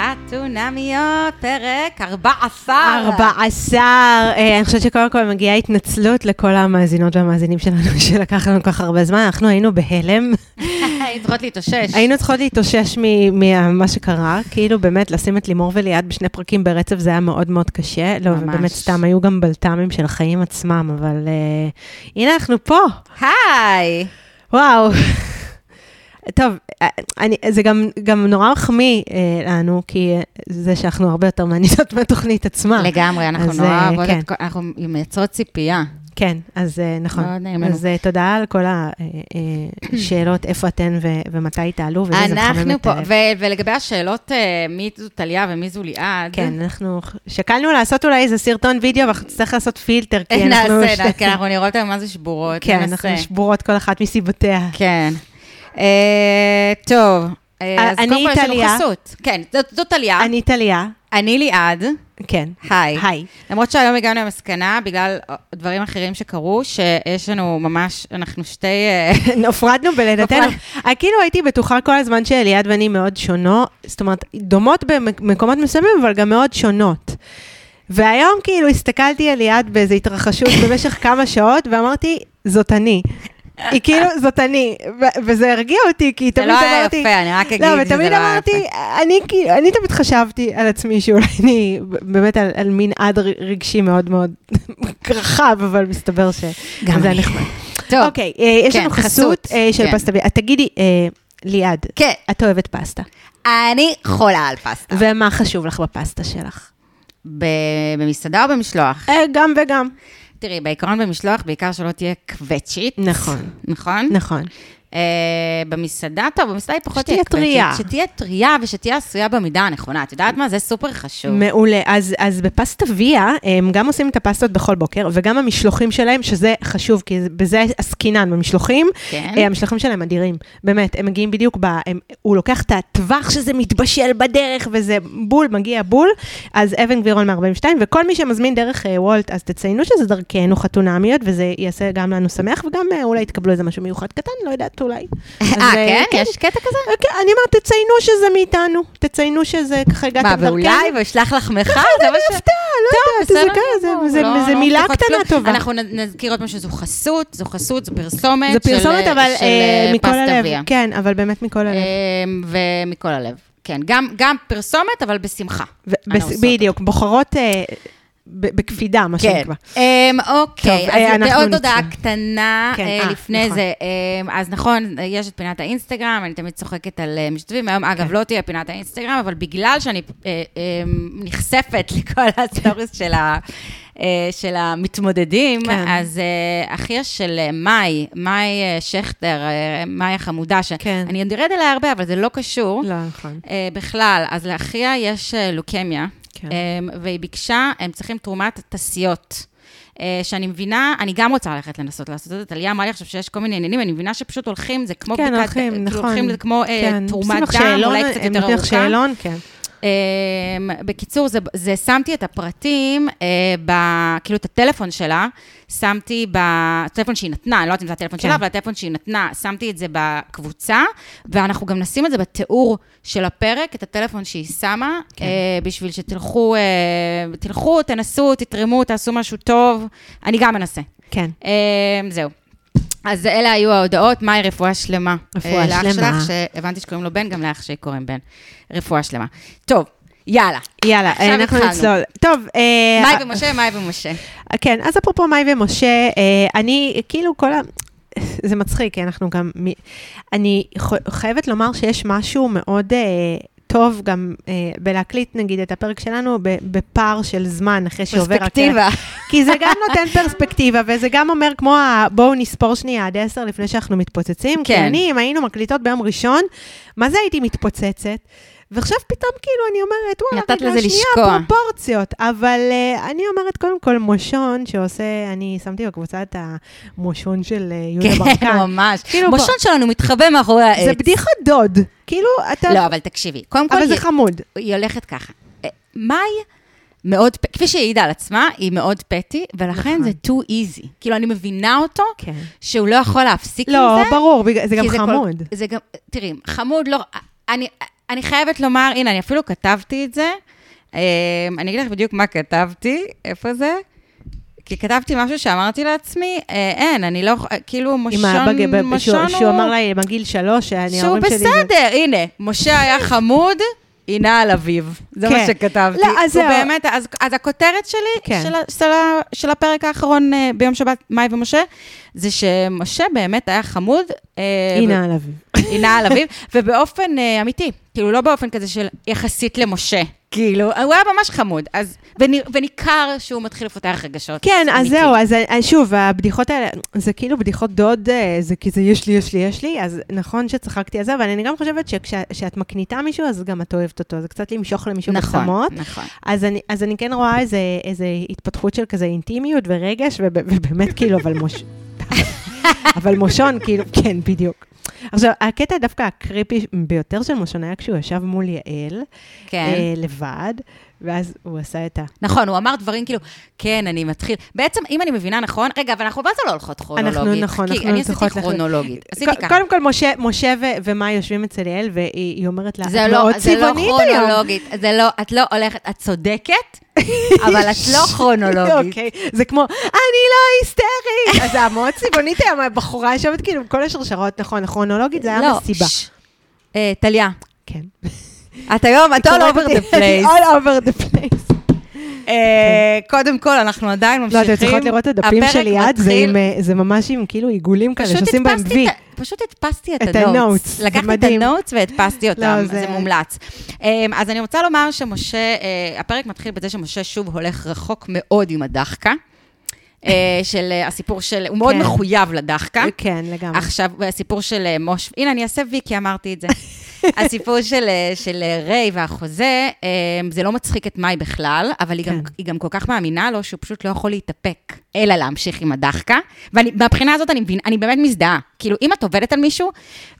חתונמיות, פרק 14. 14. אה, אני חושבת שקודם כל מגיעה התנצלות לכל המאזינות והמאזינים שלנו, שלקח לנו כל כך הרבה זמן. אנחנו היינו בהלם. היינו צריכות להתאושש. היינו צריכות להתאושש ממה שקרה, כאילו באמת לשים את לימור וליעד בשני פרקים ברצף זה היה מאוד מאוד קשה. לא, ממש. ובאמת סתם היו גם בלת"מים של החיים עצמם, אבל אה, הנה אנחנו פה. היי. וואו. טוב, אה, אני, זה גם, גם נורא מחמיא אה, לנו, כי אה, זה שאנחנו הרבה יותר מעניינות מהתוכנית עצמה. לגמרי, אנחנו אז, נורא אה, אוהבות כן. אנחנו מייצרות ציפייה. כן, אז נכון. מאוד נעים לנו. אז תודה על כל השאלות, איפה אתן ו- ומתי תעלו, וזה זה מחמם אנחנו את פה, הלב. ולגבי השאלות, מי זו טליה ומי זו ליעד, כן, אנחנו שקלנו לעשות אולי איזה סרטון וידאו, ואנחנו נצטרך לעשות פילטר, כי אנחנו... נעשה, כן, אנחנו נראות היום מה זה שבורות, כן. אנחנו שבורות כל אחת מסיבותיה. כן. אה, טוב, אה, אז אני קודם כל יש לנו. חסות. כן, זאת- טליה, אני טליה, אני ליעד. כן. היי. היי. למרות שהיום הגענו למסקנה, בגלל דברים אחרים שקרו, שיש לנו ממש, אנחנו שתי... אה, הופרדנו בלידתנו. אה, כאילו הייתי בטוחה כל הזמן שאליעד ואני מאוד שונות, זאת אומרת, דומות במקומות מסוימים, אבל גם מאוד שונות. והיום כאילו הסתכלתי על ליעד באיזו התרחשות במשך כמה שעות, ואמרתי, זאת אני. היא כאילו, זאת אני. וזה הרגיע אותי, כי זה תמיד לא היה אמרתי... יפה, אני רק אגיד לא, ותמיד לא היה אמרתי. אני אני תמיד חשבתי על עצמי שאולי אני באמת על, על מנעד ר- רגשי מאוד מאוד רחב, אבל מסתבר שזה היה. נחמד. טוב, אוקיי, אה, יש כן, לנו חסות, חסות אה, של כן. פסטה. תגידי, אה, ליעד, כן, את אוהבת פסטה, אני חולה על פסטה. ומה חשוב לך בפסטה שלך? במסעדה או במשלוח? גם וגם. תראי, בעיקרון במשלוח, בעיקר שלא תהיה קווצ'ית. נכון, נכון? נכון. אה, במסעדה, טוב, במסעדה היא פחות שתהיה. קווצ'ית. שתהיה טרייה ושתהיה עשויה במידה הנכונה. את יודעת מה? זה סופר חשוב. מעולה. אז, אז בפסטה ויה, הם גם עושים את הפסטות בכל בוקר, וגם המשלוחים שלהם, שזה חשוב, כי בזה עסקינן, במשלוחים. כן. אה, המשלוחים שלהם אדירים, באמת, הם מגיעים בדיוק ב... הם, הוא לוקח את הטווח שזה מתבשל בדרך, וזה בול, מגיע בול, אז אבן גבירון מ-42, וכל מי שמזמין דרך אה, וולט, אז תציינו שזה דרכנו חתונמיות, וזה יעשה גם לנו שמח, וגם אה, אולי תקבלו איזה משהו מיוחד קטן, לא יודעת, אולי. אז, אה, כן? יש קטע כזה? אה, כן, אני אומרת, תציינו שזה מאיתנו, תציינו שזה ככה הגעתם מה, דרכנו. ואולי, ואשלח לך מחר? זה מה ש... הפתעה, לא יודעת, זה כזה, זה- לא- לא מילה קטנה. טובה. אנחנו נזכיר עוד פעם שזו חסות, זו חסות, זו פרסומת. זה פרסומת, אבל אה, אה, מכל הלב. כן, אבל באמת מכל הלב. אמ, ומכל הלב. כן, גם, גם פרסומת, אבל בשמחה. ו- בס-. בדיוק, בוחרות אה, בקפידה, מה כן. שנקרא. אמ, אוקיי, טוב, אה, אז אנחנו עוד. הודעה קטנה כן, אה, אה, לפני נכון. זה. אמ, אז נכון, יש את פינת האינסטגרם, אני תמיד צוחקת על אה, משתתפים. היום, אגב, כן. לא תהיה פינת האינסטגרם, אבל בגלל שאני אה, אמ, נחשפת לכל ה stories של ה... אה, של המתמודדים, כן. אז אה, אחיה של אה, מאי, מאי אה, שכטר, אה, מאי החמודה, כן. שאני עוד ארד אליה הרבה, אבל זה לא קשור. לא, נכון. אה, בכלל, אז לאחיה יש אה, לוקמיה, כן. אמ, והיא ביקשה, הם צריכים תרומת תסיות. אה, שאני מבינה, אני גם רוצה ללכת לנסות לעשות את זה. טליה אמרה לי עכשיו שיש כל מיני עניינים, אני מבינה שפשוט הולכים, זה כמו כן, בדיקת, הולכים, כאילו נכון. הולכים, זה כמו אה, כן, תרומת דם, אולי קצת הם יותר ארוכה. שאלון, כן. אמ, בקיצור, זה, זה שמתי את הפרטים, אה, ב, כאילו את הטלפון שלה, שמתי בטלפון שהיא נתנה, אני לא יודעת אם זה הטלפון כן. שלה, אבל הטלפון שהיא נתנה, שמתי את זה בקבוצה, ואנחנו גם נשים את זה בתיאור של הפרק, את הטלפון שהיא שמה, כן. אה, בשביל שתלכו, אה, תלכו, תנסו, תתרמו, תעשו משהו טוב, אני גם אנסה. כן. אה, זהו. אז אלה היו ההודעות, מהי רפואה שלמה. רפואה אה, לאח שלמה. שלך, שהבנתי שקוראים לו בן, גם לאח שלי קוראים בן. רפואה שלמה. טוב, יאללה. יאללה, אנחנו. נצלול. טוב, אה, מאי ומשה, מאי ומשה. כן, אז אפרופו מאי ומשה, אה, אני כאילו כל ה... זה מצחיק, כי אנחנו גם... אני חייבת לומר שיש משהו מאוד אה, טוב גם אה, בלהקליט, נגיד, את הפרק שלנו בפער של זמן, אחרי שעובר... פרספקטיבה. כי זה גם נותן פרספקטיבה, וזה גם אומר כמו ה... בואו נספור שנייה עד עשר לפני שאנחנו מתפוצצים. כי כן. אני, אם היינו מקליטות ביום ראשון, מה זה הייתי מתפוצצת? ועכשיו פתאום כאילו אני אומרת, וואלה, נתת רגע, לזה שנייה, לשקוע. פרופורציות. אבל uh, אני אומרת, קודם כל, מושון שעושה, אני שמתי בקבוצה את המושון של uh, יהודה כן, ברקן. ממש. כאילו, מושון שלנו מתחבא מאחורי העץ. זה בדיחת דוד. כאילו, אתה... לא, אבל תקשיבי. קודם כל, אבל זה חמוד. היא הולכת ככה. אה, מאי מאוד, כפי שהיא העידה על עצמה, היא מאוד פטי, ולכן נכון. זה too easy. כאילו, אני מבינה אותו, כן. שהוא לא יכול להפסיק עם לא, זה. ברור, בגלל- זה גם כי כל- חמוד. זה גם, תראי, חמוד לא, אני, אני חייבת לומר, הנה, אני אפילו כתבתי את זה. אה, אני אגיד לך בדיוק מה כתבתי, איפה זה? כי כתבתי משהו שאמרתי לעצמי, אה, אין, אני לא, כאילו, מושון, עם האבא, ב- מושון שהוא- הוא... שהוא אמר לה בגיל שלוש, שאני, שהוא ההורים שלי... זה- בסדר, הנה, משה היה חמוד, היא נעה על אביו. זה מה כן. שכתבתי. לא, אז זהו. באמת, אז, אז הכותרת שלי, כן. של, של, של הפרק האחרון אה, ביום שבת, מאי ומשה, זה שמשה באמת היה חמוד. אה, הנה על אביב. היא נעה על אביו, ובאופן אה, אמיתי, כאילו, לא באופן כזה של יחסית למשה. כאילו, הוא היה ממש חמוד, אז, ונ- וניכר שהוא מתחיל לפתח רגשות. כן, אז. זהו, אז אה, שוב, הבדיחות האלה, זה כאילו בדיחות דוד, אה, זה כזה יש לי, יש לי, יש לי, אז נכון שצחקתי על זה, אבל אני גם חושבת שכשאת מקניטה מישהו, אז גם את אוהבת אותו, זה קצת למשוך למישהו נכון, בצמות. נכון. אז אני, אז אני כן רואה איזה, איזה התפתחות של כזה אינטימיות ורגש, וב, ובאמת כאילו, אבל מוש... אבל מושון, כאילו, כן, בדיוק. עכשיו, הקטע דווקא הקריפי ביותר של מושון היה כשהוא ישב מול יעל, כן. אה, לבד, ואז הוא עשה את ה... נכון, הוא אמר דברים כאילו, כן, אני מתחיל. בעצם, אם אני מבינה נכון, רגע, אבל אנחנו זה לא הולכות כרונולוגית? אנחנו, נכון, כי אנחנו אני עשיתי צריכות ללכת- כרונולוגית. עשיתי ככה. קודם כל, משה, משה ו- ומאי יושבים אצל יעל, והיא היא אומרת לה, זה את לא, זה לא צבעונית היום. כרונולוגית, זה לא, את לא הולכת, את צודקת, אבל את לא כרונולוגית. אוקיי, זה כמו, אני לא היסטרית. אז זה היה מאוד צבעונית היום, הבחורה יושבת כאילו עם כל השרשרות, נכון, הכרונולוגית זה היה לא, מסיבה. אה, טליה, כן. את היום, את all over the place. all over the place. אה, קודם כל, אנחנו עדיין לא, ממשיכים. אתם צריכות לראות את הדפים של זה עם, אה, זה ממש עם כאילו עיגולים כאלה, שעושים בהם וי. פשוט הדפסתי את ה notes. לקחתי את. ה notes והדפסתי אותם, זה- מומלץ. אמ, אז אני רוצה לומר שמשה, אה, הפרק מתחיל בזה שמשה שוב הולך רחוק מאוד עם הדחקה. של הסיפור של, הוא מאוד כן. מחויב לדחקה. כן, לגמרי. עכשיו, הסיפור של מוש, הנה, אני אעשה וי, כי אמרתי את זה. הסיפור של, אה, של אה, ריי והחוזה, אה, זה לא מצחיק את מאי בכלל, אבל היא, גם, כן. היא גם כל כך מאמינה לו, שהוא פשוט לא יכול להתאפק, אלא להמשיך עם הדחקה. ומהבחינה הזאת אני, מבין, אני באמת מזדהה. כאילו, אם את עובדת על מישהו,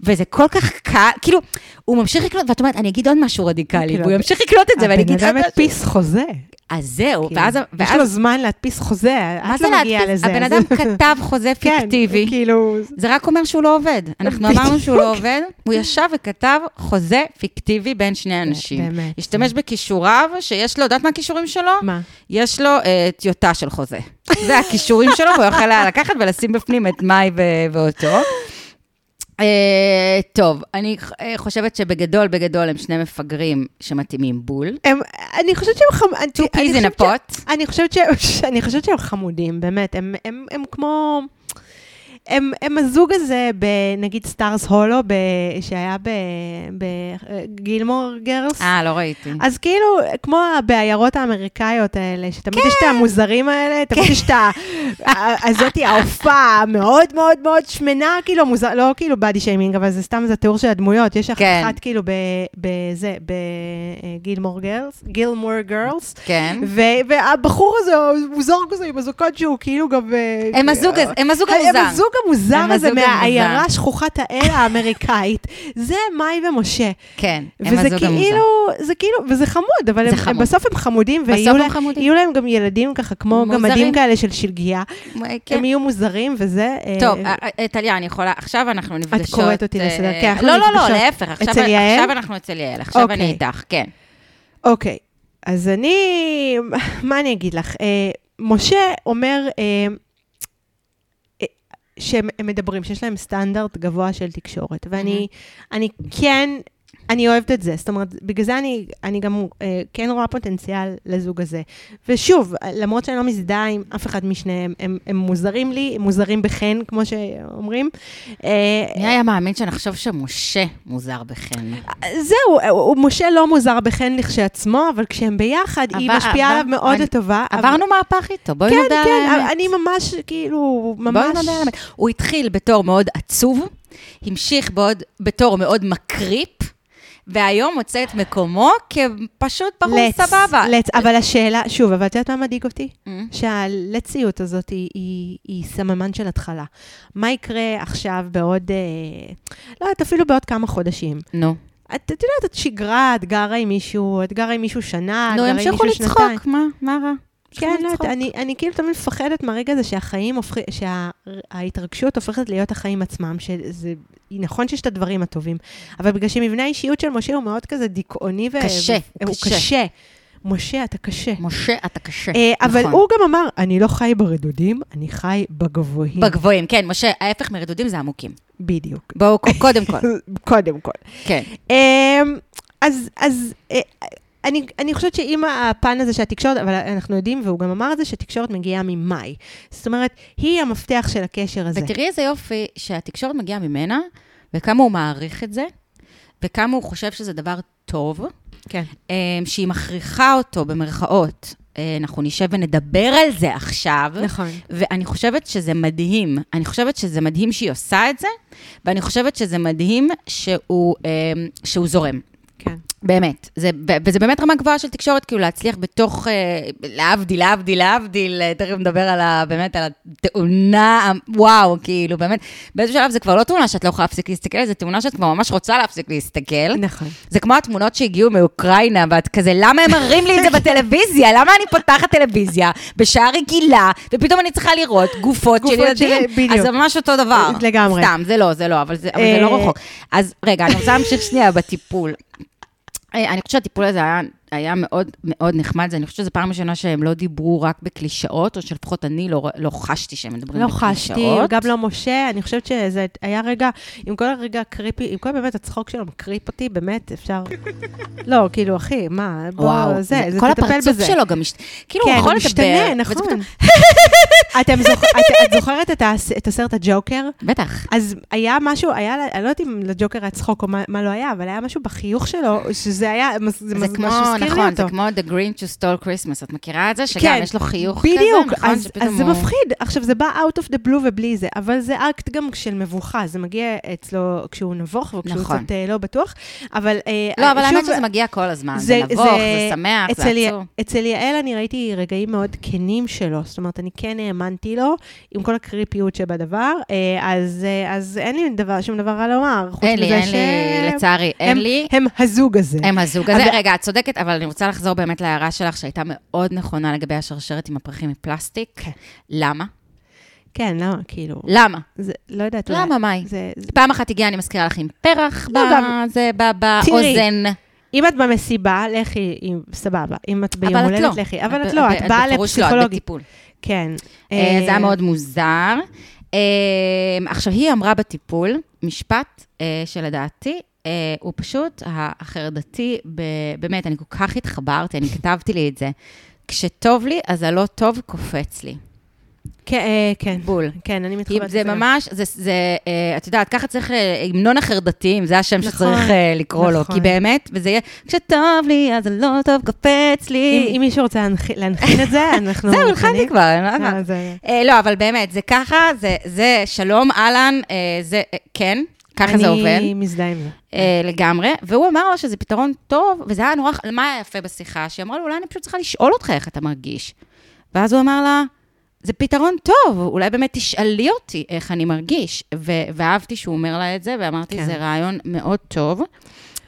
וזה כל כך קל, כאילו, הוא ממשיך לקלוט, ואת אומרת, אני אגיד עוד משהו רדיקלי, כאילו, והוא ימשיך לקלוט את זה, ואני הבן אגיד עוד אדם משהו. הדפיס חוזה. אז זהו, כאילו, ואז... יש לו זמן להדפיס חוזה, את לא מגיעה? לזה. הבן אדם כתב חוזה כן, פיקטיבי. כאילו... זה רק אומר שהוא לא עובד. אנחנו. אמרנו שהוא לא עובד, הוא ישב וכתב חוזה פיקטיבי בין שני אנשים. באמת. השתמש בכישוריו, שיש לו, יודעת מה הכישורים שלו? מה? יש לו אה, טיוטה של חוזה. זה הכישורים שלו, והוא יכול היה לקחת ולשים בפנים את מאי ואותו. אה, טוב, אני אה, חושבת שבגדול, בגדול הם שני מפגרים שמתאימים בול. הם, אני חושבת שהם חמ... Two peas in a pod. אני חושבת, ש... אני חושבת שהם חמודים, באמת. הם, הם, הם כמו... הם, הם הזוג הזה, נגיד סטארס הולו, ב, שהיה בגילמור גרלס. אה, לא ראיתי. אז כאילו, כמו בעיירות האמריקאיות האלה, שתמיד יש כן. את המוזרים האלה, תמיד יש את ה... הזאתי, ההופעה המאוד מאוד מאוד שמנה, כאילו, מוזר, לא כאילו באדי שיימינג, אבל זה סתם, זה תיאור של הדמויות. יש כן. אחת כאילו בזה, בגילמור גרלס, גילמור גרלס, כן. והבחור הזה, מוזר כזה, עם הזוקות שהוא כאילו גם... אה, הם הזוג הזה- הם הזוג הם המוזר. הזוג המוזר הזה המוזר. מהעיירה שכוחת האל האמריקאית. זה מאי ומשה. כן, הם וזה הזוג המוזר. כאילו, זה כאילו, וזה חמוד, אבל הם, חמוד. הם בסוף הם חמודים, ויהיו להם, חמודים. להם גם ילדים ככה, כמו מוזרים. גמדים כאלה של שלגיה. כן. הם יהיו מוזרים וזה. אה, טוב, אה, אה, טליה, אני יכולה, עכשיו אנחנו נפגשות... קוראת אותי לסדר, כן, לא, לא, לא. להפך, עכשיו אנחנו אצל יעל, עכשיו אוקיי. אני איתך, כן. אוקיי, אז אני, מה אני אגיד לך? משה אומר שהם הם מדברים, שיש להם סטנדרט גבוה של תקשורת, ואני אני כן, אני אוהבת את זה. זאת אומרת, בגלל זה אני, אני גם אה, כן רואה פוטנציאל לזוג הזה. ושוב, למרות שאני לא מזדהה עם אף אחד משניהם, הם, הם מוזרים לי, הם מוזרים בחן, כמו שאומרים. אה, מי היה מאמין שנחשוב שמשה מוזר בחן? זהו, הוא- הוא- משה לא מוזר בחן לכשעצמו, אבל כשהם ביחד, היא עבר- משפיעה עבר- עליו מאוד אני- לטובה. אבל- עברנו מהפך איתו, בואי כן, נודה על כן, האמת. אני ממש, כאילו, ממש... בואי נודה על האמת. הוא התחיל בתור מאוד עצוב, המשיך בעוד, בתור מאוד מקריפ, והיום מוצא את מקומו כפשוט בחור לץ, סבבה. לץ, אבל השאלה, שוב, אבל את יודעת מה מדאיג אותי? Mm. שהלציות הזאת היא, היא, היא סממן של התחלה. מה יקרה עכשיו בעוד, אה, לא יודעת, אפילו בעוד כמה חודשים? נו. את, את יודעת, את שגרה, את גרה עם מישהו, את גרה עם מישהו שנה, את נו, גרה עם מישהו שנתיים. לצחוק, מה מה רע? כן, לא יודעת. אני, אני כאילו תמיד מפחדת מהרגע הזה שהחיים הופכים, שההתרגשות הופכת להיות החיים עצמם, שזה נכון שיש את הדברים הטובים, אבל בגלל שמבנה האישיות של משה הוא מאוד כזה דיכאוני. ו- קשה, הוא הוא קשה. קשה. משה, אתה קשה. משה, אתה קשה. אה, אבל נכון. הוא גם אמר, אני לא חי ברדודים, אני חי בגבוהים. בגבוהים, כן, משה, ההפך מרדודים זה עמוקים. בדיוק. בואו, קודם כל. קודם כל. כן. אמ, אז, אז אה, אני, אני חושבת שעם הפן הזה שהתקשורת, אבל אנחנו יודעים, והוא גם אמר את זה, שהתקשורת מגיעה ממאי. זאת אומרת, היא המפתח של הקשר הזה. ותראי איזה יופי שהתקשורת מגיעה ממנה, וכמה הוא מעריך את זה, וכמה הוא חושב שזה דבר טוב, כן. אה, שהיא מכריחה אותו, במרכאות. אה, אנחנו נשב ונדבר על זה עכשיו. נכון. ואני חושבת שזה מדהים. אני חושבת שזה מדהים שהיא עושה את זה, ואני חושבת שזה מדהים שהוא, אה, שהוא זורם. כן. באמת. זה, וזה באמת רמה גבוהה של תקשורת, כאילו להצליח בתוך, אה, להבדיל, להבדיל, להבדיל, אה, תכף נדבר על ה... באמת, על התאונה, וואו, כאילו, באמת, באיזשהו שלב זה כבר לא תאונה שאת לא יכולה להפסיק להסתכל, זו תאונה שאת כבר ממש רוצה להפסיק להסתכל. נכון. זה כמו התמונות שהגיעו מאוקראינה, ואת כזה, למה הם מראים לי את זה בטלוויזיה? למה אני פותחת טלוויזיה בשעה רגילה, ופתאום אני צריכה לראות גופות של גופות של- ילדים? בדיוק. אז זה ממש אותו דבר. לגמרי. סתם, זה לא, זה לא, אבל זה, אבל זה לא אה, רחוק. אז רגע, אני רוצה להמשיך שנייה בטיפול. אה, אני חושבת שהטיפול הזה היה, היה מאוד מאוד נחמד, זה- אני חושבת שזו פעם ראשונה שהם לא דיברו רק בקלישאות, או שלפחות אני לא, לא חשתי שהם מדברים לא בקלישאות. חשתי, גם לא משה, אני חושבת שזה היה רגע, עם כל הרגע הקריפי, עם כל באמת הצחוק שלו מקריפ אותי, באמת, אפשר... לא, כאילו, אחי, מה, בוא, וואו, זה, זה, כל הפרצוף בזה. שלו גם, מש... כאילו, כן, הוא יכול לדבר. נכון. אתם זוכ- את- את זוכרת את הס- את הסרט הג'וקר? בטח. אז היה משהו, היה, אני לא יודעת אם לג'וקר היה צחוק או מה, מה לא היה, אבל היה משהו בחיוך שלו, שזה היה, זה, זה כמו, נכון, זה. כמו The Green to Stole Christmas, את מכירה את זה? שגם כן, יש לו חיוך בדיוק, כזה, נכון? אז, אז זה הוא- מפחיד. עכשיו, זה בא out of the blue ובלי זה, אבל זה אקט גם של מבוכה, זה מגיע אצלו כשהוא נבוך וכשהוא נכון. קצת אה, לא בטוח, אבל אה, לא, אבל שוב, האמת שזה מגיע כל הזמן. זה זה- נבוך, זה- זה שמח, זה אצל, י- עצוב. אצל יעל אני ראיתי רגעים מאוד כנים שלו, זאת אומרת, אני כן האמנתי לו, עם כל הקריפיות שבדבר, אה, אז, אה, אז אין לי דבר, שום דבר רע לומר, חוץ אין לי, מזה אין לי, לצערי, אין הם- לי. הם הזוג הזה. הם הזוג הזה. אבל- רגע, את צודקת, אבל אני רוצה לחזור באמת להערה שלך, שהייתה מאוד נכונה לגבי השרשרת עם הפרחים מפלסטיק. כן. למה? כן, למה? כאילו, למה? זה, לא יודעת. למה, מאי? זה, זה, פעם אחת הגיעה, אני מזכירה לך, עם פרח לא, גם- בזה, ב- באוזן. אם את במסיבה, לכי, עם- סבבה. אם את ביום אבל הולדת, לא. לכי. אבל את את ב- לא, ב- את באה בפירוש לא, את לפסיכולוגית. בטיפול. כן. אה, זה היה מאוד מוזר. אה, עכשיו, היא אמרה בטיפול משפט אה, שלדעתי, אה, הוא פשוט החרדתי, ב- באמת, אני כל כך התחברתי, אני כתבתי לי את זה. כשטוב לי, אז הלא טוב קופץ לי. כן, אה, כן. בול. כן, אני מתחברת זה לזה. ממש, זה, זה, אה, את יודעת, ככה צריך, אה, המנון החרדתיים, זה השם נכון, שצריך לקרוא לו. נכון. כי באמת, וזה יהיה, כשטוב לי, אז הלא טוב קופץ לי. אם אם מישהו רוצה להנח- להנחין את זה, אנחנו... זהו, הלחנתי. כבר, אני לא אה, לא, אבל באמת, זה ככה, זה, זה שלום, אהלן, אה, זה, כן, ככה זה עובד. אני מזדהה עם זה. אה, לגמרי, והוא אמר לו שזה פתרון טוב, וזה היה נורא, מה היה יפה בשיחה? שהיא אמרה לו, אולי אני פשוט צריכה לשאול אותך איך אתה מרגיש. ואז הוא אמר לה, זה פתרון טוב, אולי באמת תשאלי אותי איך אני מרגיש. ו- ואהבתי שהוא אומר לה את זה, ואמרתי, כן. זה רעיון מאוד טוב.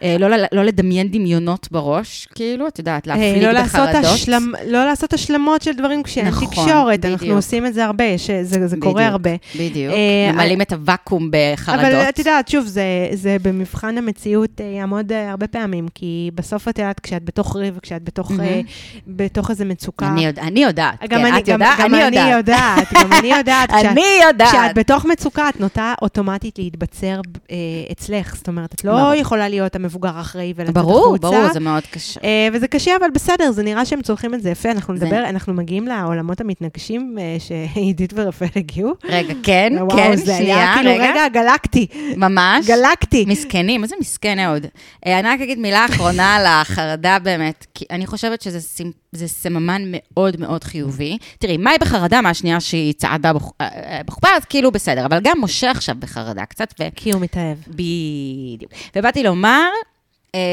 אה, לא, לא לדמיין דמיונות בראש, כאילו, את יודעת, אה, להפליג לא לעשות בחרדות. השלמ- לא לעשות השלמות של דברים כשאין נכון, תקשורת, אנחנו בדיוק. עושים את זה הרבה, יש- זה זה קורה בדיוק, הרבה. בדיוק, אה, ממלאים את הוואקום בחרדות. אבל את יודעת, שוב, זה, זה במבחן המציאות אה, יעמוד אה, הרבה פעמים, כי בסוף את יודעת, כשאת בתוך ריב, כשאת בתוך. אה, בתוך איזה מצוקה... אני, יודע, אני יודעת, גם כן, אני, את גם, יודעת, גם אני אני יודעת. גם אני יודעת. אני יודעת. כשאת בתוך מצוקה, את נוטה אוטומטית להתבצר אה, אצלך. זאת אומרת, את לא ברור. יכולה להיות המבוגר האחראי ולצאת ברור, החוצה. ברור, זה מאוד קשה. אה, וזה קשה, אבל בסדר, זה נראה שהם צולחים את זה יפה. אנחנו זה- נדבר, אנחנו מגיעים לעולמות המתנגשים אה, שעידית ורפאל הגיעו. רגע, כן, וואו, כן, זה שנייה, היה כאילו רגע. רגע גלקטי, ממש. גלקטי. מסכנים, איזה מסכן אהוד. אה, אני רק אגיד מילה אחרונה על החרדה באמת, כי אני חושבת שזה סימ- זה סממן מאוד מאוד חיובי. תראי, מאי בחרדה מהשנייה שהיא צעדה אה, בחופה, אז כאילו בסדר, אבל גם משה עכשיו בחרדה קצת, ו... כי הוא מתאהב. בדיוק. ובאתי לומר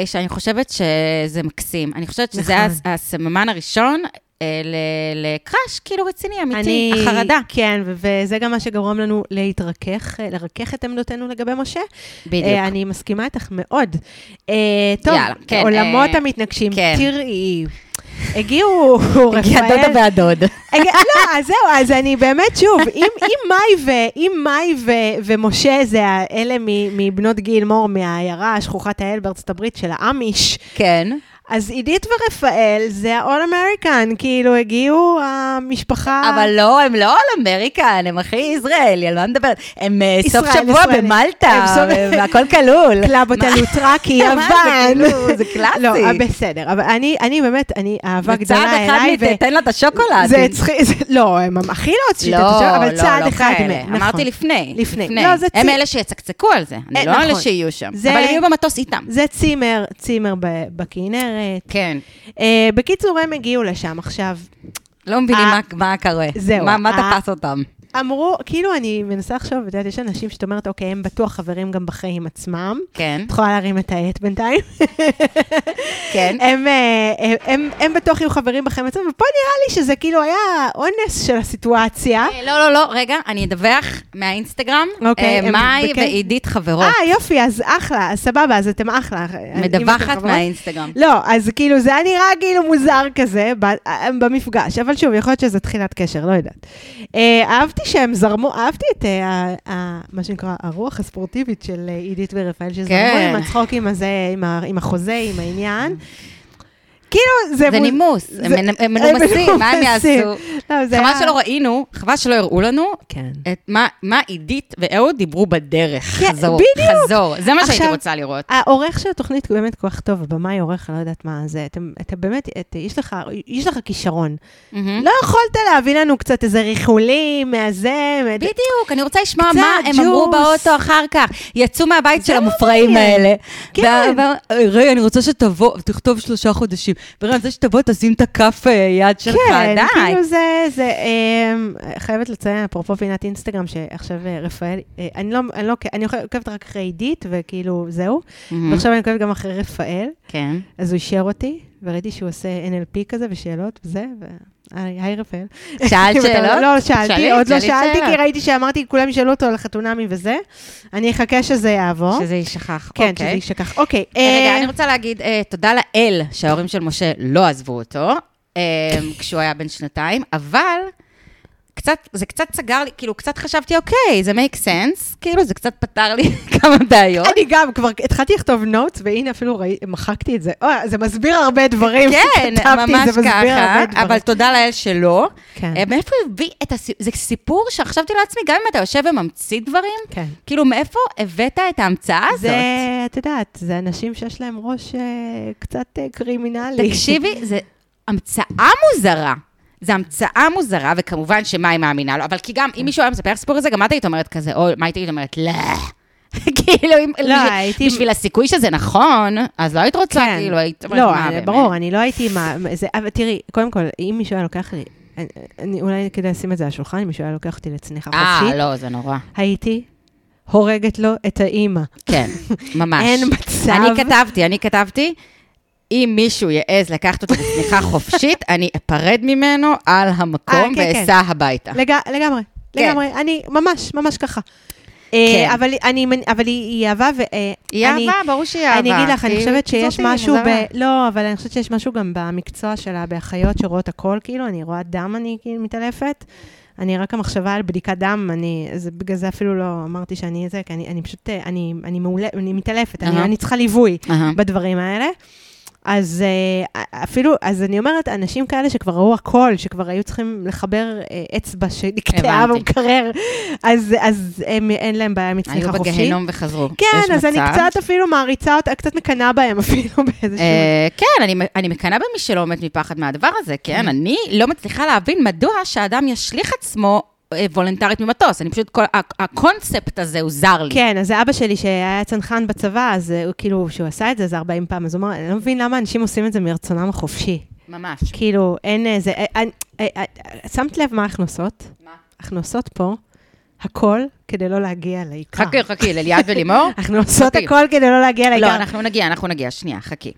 שאני חושבת שזה מקסים. אני חושבת שזה נכון. הס- הסממן הראשון אה, לקראש, כאילו רציני, אמיתי, אני, החרדה. כן, וזה גם מה שגרום לנו להתרכך, אה, לרכך את עמדותינו לגבי משה. בדיוק. אה, אני מסכימה איתך מאוד. אה, טוב, יאללה, כן, עולמות אה, המתנגשים, כן. תראי. הגיעו רפאל... הגיע דודה והדוד. לא, אז זהו, אז אני באמת, שוב, אם מאי אם ומשה זה אלה מבנות גילמור, מהעיירה השכוחת האל בארצות הברית של האמיש, כן. אז עידית ורפאל זה ה-all American, כאילו הגיעו המשפחה... אבל לא, הם לא על אמריקן, הם הכי ישראלי, על מה מדברת? הם אה, סוף שבוע. במלטה, והכל כלול. קלאבות? הלוטרקי, יוון. זה קלאסי. לא, אה, בסדר, אבל אני, אני באמת, אני אהבה גדולה צעד אחד אליי. ו- תן לה את השוקולד. זה הצחיק, לא, הם הכי לא הוציאו את לא, השוקולד, אבל לא, צעד לא אחד כאלה. מהם, נכון. אמרתי לפני. לפני. הם אלה שיצקצקו על זה, אני אה, לא אלה נכון. שיהיו שם. אבל הם יהיו במטוס איתם. זה צימר, צימר ב- בכנרת. כן. אה, בקיצור, הם הגיעו לשם עכשיו. לא מבינים אה, מה- מה קורה. זהו, מה- מה אה, תפס אותם? אמרו, כאילו, אני מנסה לחשוב, את יודעת, יש אנשים שאת אומרת, אוקיי, הם בטוח חברים גם בחיים עצמם. כן, את יכולה להרים את העט בינתיים. כן. הם, אה, הם, הם, הם בטוח יהיו חברים בחיים עצמם, ופה נראה לי שזה כאילו היה אונס של הסיטואציה. אה, לא, לא, לא, רגע, אני אדווח מהאינסטגרם. אוקיי, אה, מאי ועידית חברות. אה, יופי, אז אחלה, אז סבבה, אז אתם אחלה. מדווחת. מהאינסטגרם. לא, אז כאילו זה היה נראה כאילו מוזר כזה במפגש, אבל שוב, יכול להיות שזה תחילת קשר, לא יודעת. אה, אהבתי שהם זרמו, אהבתי את אה, ה- ה- מה שנקרא הרוח הספורטיבית של אה, עידית ורפאל, שזרמו כן. עם הצחוקים הזה, עם ה- עם החוזה, עם העניין. כאילו, זה... זה נימוס, הם מנ- הם מנומסים, מה הם. יעשו? לא, חבל שלא ראינו, חבל שלא הראו לנו כן. מה- מה עידית ואהוד דיברו בדרך. כן, חזור. חזור. זה מה שהייתי רוצה לראות. העורך של התוכנית הוא באמת כל כך טוב, הבמאי עורך, אני לא יודעת מה זה, אתה באמת, יש, לך, יש לך כישרון. לא יכולת להביא לנו קצת איזה ריחולים מהזה, מה- בדיוק, אני רוצה לשמוע מה הם אמרו. באוטו אחר כך. יצאו מהבית של המופרעים. האלה. כן. ריי, אני רוצה שתבוא, תכתוב שלושה חודשים. אני רוצה שתבוא, תשים את הכף אה, יד שלך, כן, די. כאילו זה, זה, אמ, חייבת לציין, אפרופו פינת אינסטגרם, שעכשיו אה, רפאל, אה, אני לא, אני לא, אני עוקבת רק אחרי עידית, וכאילו, זהו. ועכשיו אני עוקבת גם אחרי רפאל, כן. אז הוא אישר אותי, וראיתי שהוא עושה NLP כזה ושאלות וזה, ו... היי, רפאל. שאלת שאלות? לא, שאלתי, שאלי, עוד לא שאלתי. כי ראיתי שאמרתי, כולם ישאלו אותו על החתונמי וזה. אני אחכה שזה יעבור. שזה יישכח. כן, שזה אוקיי. יישכח. אוקיי. רגע, אה, אני רוצה להגיד אה, תודה לאל שההורים של משה לא עזבו אותו אה, כשהוא היה בן שנתיים, אבל קצת, זה קצת סגר לי, כאילו, קצת חשבתי, אוקיי, זה make sense, כאילו, זה קצת פתר לי כמה בעיות. אני גם כבר התחלתי לכתוב נוטס, והנה אפילו ראי- מחקתי את זה. אוי, זה מסביר הרבה דברים. כן, ממש ככה. אבל תודה לאל שלא. כן. אה, מאיפה הביא את הסיפור? זה סיפור שחשבתי לעצמי, גם אם אתה יושב וממציא דברים, כן. כאילו, מאיפה הבאת את ההמצאה הזאת? זה, את יודעת, זה אנשים שיש להם ראש אה, קצת אה, קרימינלי. תקשיבי, זה המצאה מוזרה. זה המצאה מוזרה, וכמובן שמה היא מאמינה לו, אבל כי גם, אם מישהו היה מספר סיפור הזה, גם את היית אומרת כזה, או מה היית אומרת? לא. כאילו, אם, לא, הייתי- בשביל הסיכוי שזה נכון, אז לא היית רוצה, כן. כאילו, היית אומרת, לא, מה, באמת?" ברור, אני לא הייתי מה... זה, אבל תראי, קודם כל, אם מישהו היה לוקח לי... אני, אני, אולי כדאי לשים את זה על השולחן, אם מישהו היה לוקח אותי לצניחה אה, חופשית, לא, זה נורא. הייתי הורגת לו את האימא. כן, ממש. אין מצב. אני כתבתי, אני כתבתי, אם מישהו יעז לקחת אותי לצניחה חופשית, אני אפרד ממנו על המקום אה, כן, ואסע הביתה. לג, לגמרי, כן. לגמרי, אני ממש, ממש ככה. כן. אה, אבל, אני, אבל היא, היא אהבה, ו... אה, היא אני- אהבה, ברור שהיא אהבה. אני אגיד לך, אני חושבת שיש משהו ב... לא, אבל אני חושבת שיש משהו גם במקצוע שלה, באחיות שרואות הכל, כאילו, אני רואה דם, אני כאילו מתעלפת. אני רק המחשבה על בדיקת דם, אני, זה, בגלל זה אפילו לא אמרתי שאני זה, כי אני, אני פשוט, אני, אני מעולה, אני מתעלפת, אני, אהה. אני צריכה ליווי אהה. בדברים האלה. אז אה, אפילו, אז אני אומרת, אנשים כאלה שכבר ראו הכל, שכבר היו צריכים לחבר אה, אצבע שנקטעה. במקרר, אז, אז הם, אין להם בעיה מצליחה היו חופשית. בגיהנום וחזרו. כן, אז אני מצב. קצת אפילו מעריצה אותה, קצת מקנאה בהם אפילו באיזשהו... אה, כן, אני- אני מקנאה במי שלא מת מפחד מהדבר הזה, כן? אני לא מצליחה להבין מדוע שאדם ישליך עצמו אה, וולונטרית ממטוס. אני פשוט, כל- הקונספט הזה הוא זר לי. כן, אז אבא שלי שהיה צנחן בצבא, אז אה, הוא כאילו, כשהוא עשה את זה, זה 40 פעם, אז הוא אמר, אני לא מבין למה אנשים עושים את זה מרצונם החופשי. ממש. כאילו, אין איזה... אה, שמת לב מה עושות? מה? עושות פה הכל כדי לא להגיע לעיקר. חכי, חכי, לליאת ולימור. אנחנו עושות. הכל כדי לא להגיע לעיקר. לא, אנחנו נגיע, אנחנו נגיע, שנייה, חכי.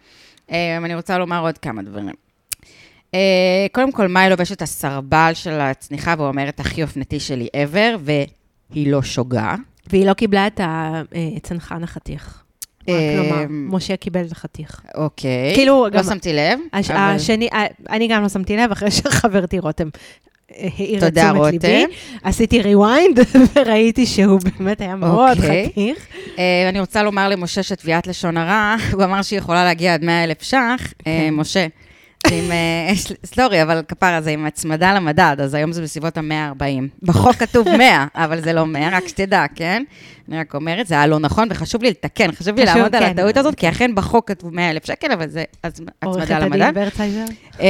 אני רוצה לומר עוד כמה דברים. אה, קודם כל, מאי לובשת את הסרבל של הצניחה ואומרת, הכי אופנתי שלי ever, והיא לא שוגה. והיא לא קיבלה את הצנחן החתיך. רק לומר, אמ, משה קיבל את החתיך. אוקיי. כאילו, לא גם- שמתי לב. השני, אני גם לא שמתי לב, אחרי שחברתי רותם אה, העירה את תשומת ליבי. עשיתי rewind וראיתי שהוא באמת היה מאוד אוקיי. חתיך. אה, אני רוצה לומר למשה שתביעת לשון הרע, הוא אמר שהיא יכולה להגיע עד 100 אלף ש"ח. אה, כן. משה, עם, אה, סלורי, אבל כפרה זה עם הצמדה למדד, אז היום זה בסביבות ה-140. בחוק כתוב 100, אבל זה לא 100, רק שתדע, כן? אני רק אומרת, זה היה לא נכון, וחשוב לי לתקן, חשוב לי לעמוד על כן. הטעות הזאת, כי אכן בחוק כתוב 100 אלף שקל, אבל זה הצ- עורכת הצמדה הדין למדד. ורצייזר. אה,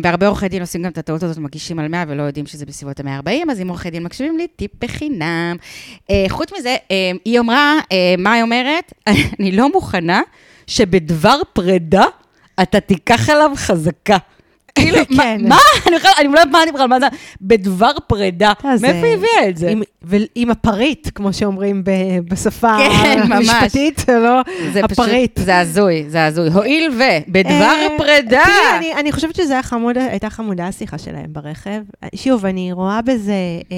בהרבה עורכי דין עושים גם את הטעות הזאת, מגישים על 100 ולא יודעים שזה בסביבות ה-140, אז אם עורכי דין מקשיבים לי, טיפ בחינם. אה, חוץ מזה, היא אמרה, מה היא אומרת? אני לא מוכנה שבדבר פרידה אתה תיקח עליו חזקה. כאילו, מה- כן. מה? אני אני לא בכלל מה זה, בדבר פרידה. מאיפה היא הביאה את זה? עם- הפריט, כמו שאומרים בשפה כן. המשפטית, לא הפריט. זה הזוי, זה הזוי. הואיל ובדבר אה, פרידה... תראי, אני, אני חושבת חמוד, הייתה חמודה השיחה שלהם ברכב. שוב, אני רואה בזה, אה,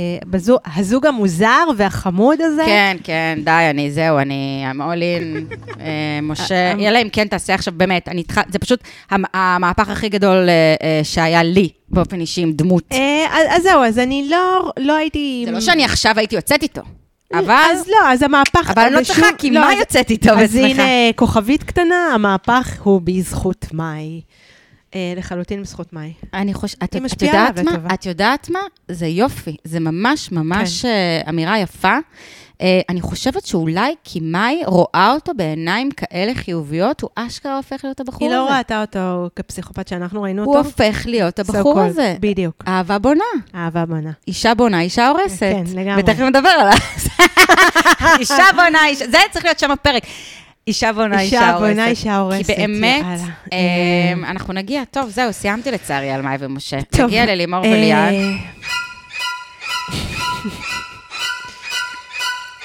הזוג המוזר והחמוד הזה. כן, כן, די, אני, זהו, אני, I'm all in, אה, משה, אלא אם כן תעשה עכשיו, באמת, אני זה פשוט המ- המהפך הכי גדול שהיה לי, באופן אישי, עם דמות. אה, אז, אז זהו, אז אני לא, לא הייתי... זה לא שאני עכשיו הייתי יוצאת איתו, אבל, אז לא, אז המהפך... אבל אני לא ושוב- צריכה, כי לא, מה אז- יוצאת איתו אז ושמחה? הנה, כוכבית קטנה, המהפך הוא בזכות מאי. אה, לחלוטין בזכות מאי. אני חושבת, את, את יודעת מה? את יודעת מה? זה יופי, זה ממש ממש כן. אה, אמירה יפה. אה, אני חושבת שאולי כי מאי רואה אותו בעיניים כאלה חיוביות, הוא אשכרה הופך להיות הבחור היא הזה. לא ראתה אותו כפסיכופת שאנחנו ראינו הוא אותו. הופך להיות So הבחור called. הזה. בדיוק. אהבה בונה. אהבה בנה. אישה בונה, אישה הורסת. כן, לגמרי. ותכף נדבר עליו. אישה בונה, אישה... זה צריך להיות שם הפרק. אישה בונה, אישה אישה הורסת. בונה, אישה הורסת. כי באמת. אמ, אנחנו נגיע, טוב, זהו, סיימתי לצערי על מאי ומשה. טוב, נגיע ללימור אה, וליעד.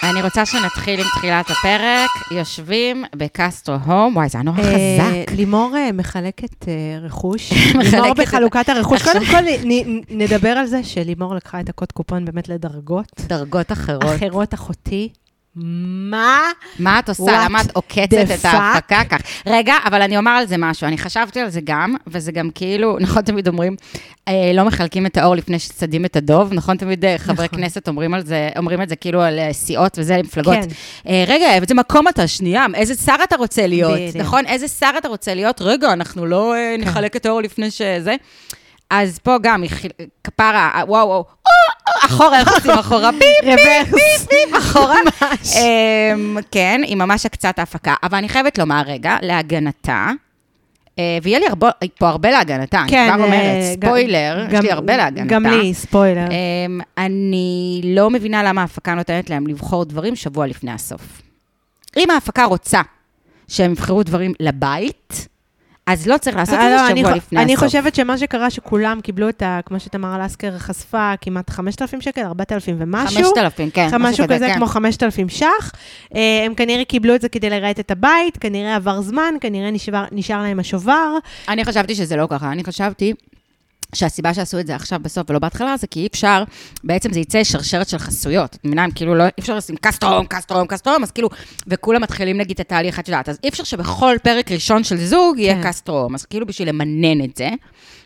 אני רוצה שנתחיל עם תחילת הפרק. יושבים בקסטרו הום, וואי, זה היה נורא אה, חזק. לימור אה, מחלקת אה, רכוש. לימור בחלוקת הרכוש. קודם כל נדבר על זה שלימור לקחה את הקוד קופון באמת לדרגות דרגות אחרות. אחרות אחותי. מה? מה את עושה? למה את עוקצת את ההפקה כך? רגע, אבל אני אומר על זה משהו. אני חשבתי על זה גם, וזה גם כאילו, נכון, תמיד אומרים, אה, לא מחלקים את האור לפני שצדים את הדוב, נכון? תמיד אה, חברי נכון. כנסת אומרים על זה, אומרים את זה כאילו על אה, סיעות וזה, מפלגות. כן. אה, רגע, איזה מקום אתה? שנייה, איזה שר אתה רוצה להיות? בדיוק. נכון? איזה שר אתה רוצה להיות? רגע, אנחנו לא אה, כן. נחלק את האור לפני שזה. אז פה גם, כפרה, וואו, וואו, אה, אחורה, איך עושים אחורה? ביפ, רוורס. אחורה. ממש. אמ, כן, היא ממש עקצה את ההפקה. אבל אני חייבת לומר, רגע, להגנתה, אה, ויהיה לי הרבה- פה הרבה להגנתה, אני כבר אה, אומרת, גם- ספוילר, יש לי הרבה להגנתה. גם לי, ספוילר. אמ, אני לא מבינה למה ההפקה נותנת להם לבחור דברים שבוע לפני הסוף. אם ההפקה רוצה שהם יבחרו דברים לבית, אז לא צריך לעשות את אה, לא, זה אני שבוע לפני אני הסוף. חושבת שמה שקרה, שכולם קיבלו את ה... כמו שתמר לסקר חשפה, כמעט 5,000 שקל, 4,000 ומשהו. 5,000, כן, משהו כזה כן. כמו 5,000 ש"ח. אה, הם כנראה קיבלו את זה כדי לרהט את הבית, כנראה עבר זמן, כנראה נשבר, נשאר להם השובר. אני חשבתי שזה לא ככה, אני חשבתי שהסיבה שעשו את זה עכשיו בסוף ולא בהתחלה, זה כי אי אפשר, בעצם זה יצא שרשרת של חסויות. את מבינה, כאילו לא, אי אפשר לשים קסטרום, קסטרום, קסטרום, אז כאילו, וכולם מתחילים נגיד את התהליך, את יודעת, אז אי אפשר שבכל פרק ראשון של זוג יהיה כן. קסטרום, אז כאילו בשביל למנן את זה.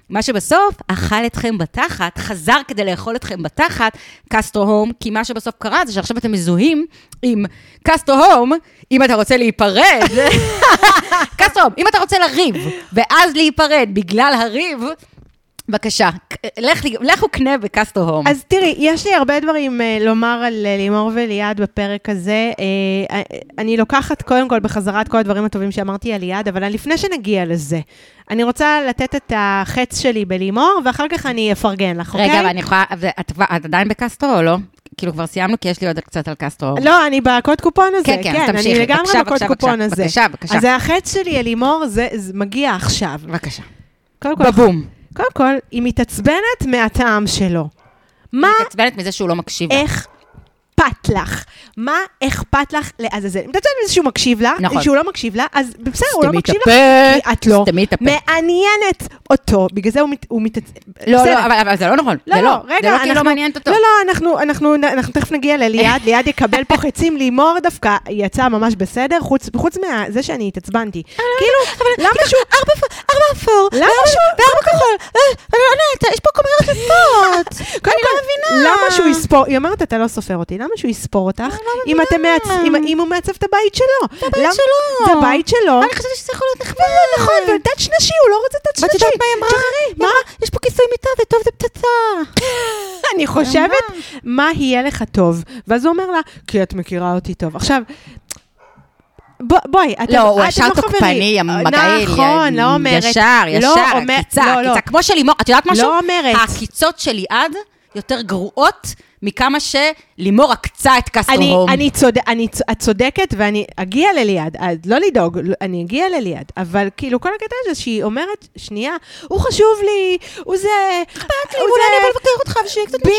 מה שבסוף אכל אתכם בתחת, חזר כדי לאכול אתכם בתחת, קסטרו הום, כי מה שבסוף קרה זה שעכשיו אתם מזוהים עם קסטרו הום, אם אתה רוצה להיפרד, קסטרו הום, אם אתה רוצה לריב, ואז להיפרד בגלל הריב, בבקשה, לך, לכו קנה בקסטרו הום. אז תראי, יש לי הרבה דברים אה, לומר על אה, לימור וליעד בפרק הזה. אה, אני לוקחת קודם כל בחזרה את כל הדברים הטובים שאמרתי על ליעד, אבל לפני שנגיע לזה, אני רוצה לתת את החץ שלי בלימור, ואחר כך אני אפרגן לך, אוקיי? רגע, אבל אני יכולה, כבר- את עדיין בקסטרו או לא? כאילו כבר סיימנו, כי יש לי עוד קצת על קסטרו. לא, אני בקוד קופון הזה, כן, כן, אז תמשיכי. אני לגמרי בבקשה, בקוד בבקשה, קופון בבקשה, הזה. בבקשה, בבקשה. אז החץ שלי, אלימור, זה, זה מגיע עכשיו. בבקשה. קודם כל, בבום. קודם כל, היא מתעצבנת מהטעם שלו. מה, מתעצבנת מזה שהוא לא מקשיב. לה. איך, אכפת לך? מה אכפת לך לעזאזל? אם אתה יודעת מישהו מקשיב לה, נכון. שהוא לא מקשיב לה, אז בסדר, הוא לא מקשיב לך, כי את לא. מעניינת אותו, בגלל זה הוא מת- הוא מתעצ... לא, בסדר. לא, אבל, אבל זה לא נכון. לא, זה לא, לא, רגע, זה לא כאילו לא מעניינת אותו. לא, לא, אנחנו, אנחנו, אנחנו תכף נגיע לליעד, ליעד יקבל פה חצים, לימור דווקא יצאה ממש בסדר, חוץ, חוץ מזה שאני התעצבנתי. כאילו, למה שהוא... ארבע אפור, למה שהוא... וארבע כחול. אני לא יודעת, יש פה יפות. קודם אני לא כל, מבינה. למה שהוא יספור, היא אומרת, אתה לא סופר אותי, למה שהוא יספור אותך, אם אתם מעצ... אם- הוא מעצב את הבית שלו? זה הבית שלו. זה הבית שלו. אני חשבתי שזה יכול להיות נחמד. נכון, ותת שנשי, הוא לא רוצה תת ואת שנשי. יודעת מה היא אמרה? מה? יש פה כיסוי מיטה וטוב זה פצצה. אני חושבת, מה יהיה לך טוב? ואז הוא אומר לה, כי את מכירה אותי טוב. עכשיו, בוא- בואי, אתם לא, הוא ישר חברים. תוקפני, המגעיל. נכון, לא אומרת. ישר, לא ישר, אומר- קיצה, לא, לא. קיצה. כמו של לימור, את יודעת משהו? לא אומרת. הקיצות של ליעד יותר גרועות מכמה שלימור עקצה את קסטרו אני, הום. אני, צוד, אני, את צודקת, ואני אגיע לליעד, אז לא לדאוג, לא- אני אגיע לליעד, אבל כאילו כל הקטע הזה שהיא אומרת, שנייה, הוא חשוב לי, הוא זה, אכפת לי, אולי אני אבוא לבקר אותך ושיהיה קצת בדיוק.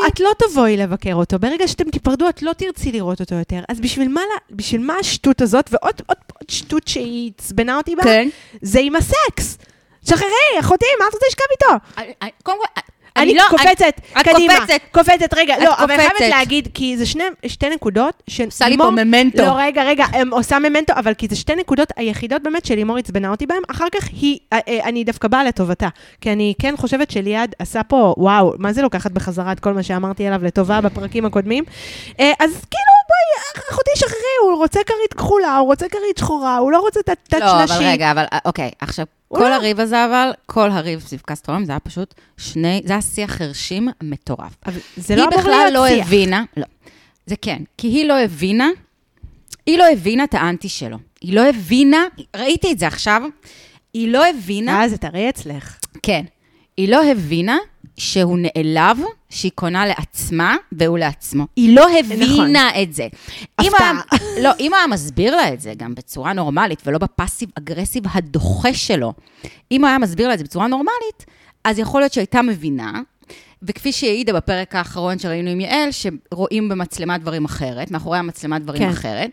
לא, את לא תבואי לבקר אותו, ברגע שאתם תיפרדו, את לא תרצי לראות אותו יותר, אז בשביל מה, בשביל מה השטות הזאת, ועוד עוד, עוד שטות שהיא עצבנה אותי בה, כן. זה עם הסקס. שחררי, אחותי, מה את רוצה לשכב איתו? אני- אני- קודם כל, אני לא- קופצת, את קדימה. קופצת. קופצת, רגע, את לא, אבל אני חייבת קופצת. להגיד, כי זה שני, שתי נקודות של עושה לי פה ממנטו. לא, רגע, רגע, עושה ממנטו, אבל כי זה שתי נקודות היחידות באמת שלימור עצבנה אותי בהן, אחר כך היא, אה, אה, אני דווקא באה לטובתה. כי אני כן חושבת שליעד עשה פה, וואו, מה זה לוקחת בחזרה את כל מה שאמרתי עליו לטובה בפרקים הקודמים? אה, אז כאילו, בואי, אחותי שחררי, הוא רוצה כרית כחולה, הוא רוצה כרית שחורה, הוא לא רוצה תת תת לא. אבל רגע, אבל אוקיי, עכשיו, כל לא. הריב הזה, אבל, כל הריב סביב קסטרום, זה היה פשוט שני, זה היה שיח חרשים מטורף. זה לא היא אמור בכלל להיות לא שיח. הבינה, לא, זה כן, כי היא לא הבינה, היא לא הבינה את האנטי שלו. היא לא הבינה, ראיתי את זה עכשיו, היא לא הבינה, אה, זה טרי אצלך. כן, היא לא הבינה שהוא נעלב, שהיא קונה לעצמה והוא לעצמו. היא לא הבינה את זה. אם הפתעה. לא, אם היה מסביר לה את זה גם בצורה נורמלית, ולא בפאסיב אגרסיב הדוחה שלו, אם היה מסביר לה את זה בצורה נורמלית, אז יכול להיות שהייתה מבינה, וכפי שהיא העידה בפרק האחרון שראינו עם יעל, שרואים במצלמה דברים אחרת, מאחורי המצלמה דברים כן. אחרת.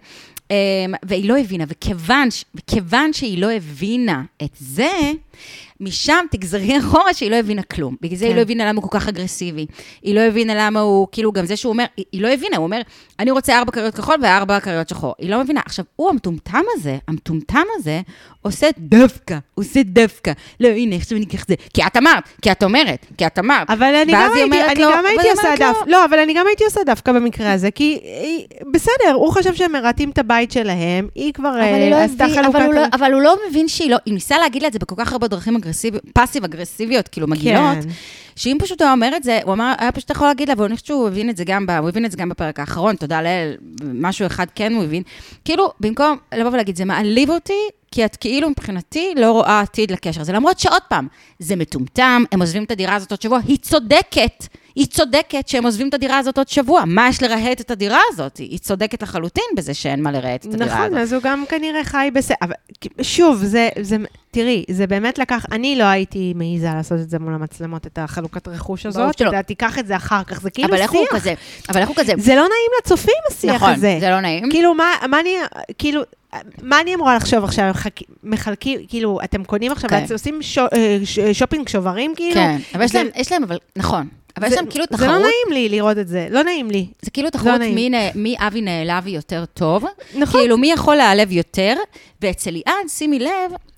אמ, והיא לא הבינה, וכיוון, וכיוון שהיא לא הבינה את זה, משם תגזרי אחורה שהיא לא הבינה כלום. בגלל זה כן. היא לא הבינה למה הוא כל כך אגרסיבי. היא לא הבינה למה הוא, כאילו, גם זה שהוא אומר, היא, היא לא הבינה, הוא אומר, אני רוצה ארבע כריות כחול וארבע כריות שחור. היא לא מבינה. עכשיו, הוא המטומטם הזה, המטומטם הזה, עושה דווקא, עושה דווקא. לא, הנה, עכשיו אני אקח את זה. כי את אמרת, כי את אומרת, כי את אמרת. אבל אני גם הייתי, אני לו- גם הייתי עושה דווקא, לא, אבל אני גם הייתי עושה דווקא במקרה הזה, כי היא- בסדר, הוא חשב שהם מרהטים את הבית שלהם, היא כבר לא אה, עשתה הוא לא, אבל הוא לא מבין שהיא לא, היא ניסה להגיד לה את זה בכל כך הרבה דרכים אגרסיביות, פאסיב אגרסיביות, כאילו מגעילות, כן. שאם פשוט הוא היה אומר את זה, הוא אמר, היה פשוט יכול להגיד לה, ואני חושבת שהוא הבין את זה גם, ב, הוא הבין את זה גם בפרק האחרון, תודה לאל, משהו אחד כן הוא הבין. כאילו, במקום לבוא ולהגיד, זה מעליב אותי, כי את כאילו מבחינתי לא רואה עתיד לקשר הזה. למרות שעוד פעם, זה מטומטם, הם עוזבים את הדירה הזאת עוד שבוע, היא צודקת. היא צודקת שהם עוזבים את הדירה הזאת עוד שבוע. מה יש לרהט את הדירה הזאת? היא צודקת לחלוטין בזה שאין מה לרהט את הדירה הזאת. נכון, אז הוא גם כנראה חי בסדר. אבל שוב, זה, זה, תראי, זה באמת לקח, אני לא הייתי מעיזה לעשות את זה מול המצלמות, את החלוקת רכוש ברור הזאת. שלא. אתה תיקח את זה אחר כך, זה כאילו אבל איך הוא שיח. כזה? אבל איך הוא כזה? זה לא נעים לצופים, השיח נכון, הזה. זה לא נעים. כאילו, מה, מה אני, כאילו, מה אני אמורה לחשוב עכשיו? מחלקים, כאילו, אתם קונים עכשיו, כן. עושים שו, אה, ש, שופינג שוברים, כאילו? כן, אבל יש להם, יש להם, אבל, נכון. אבל יש זה- להם כאילו זה לא תחרות, נעים לי לראות את זה, לא נעים לי. זה כאילו תחרות נעים. מי מי אבי נעלב יותר טוב. נכון. כאילו, מי יכול להעלב יותר, ואצל ליעד, שימי לב,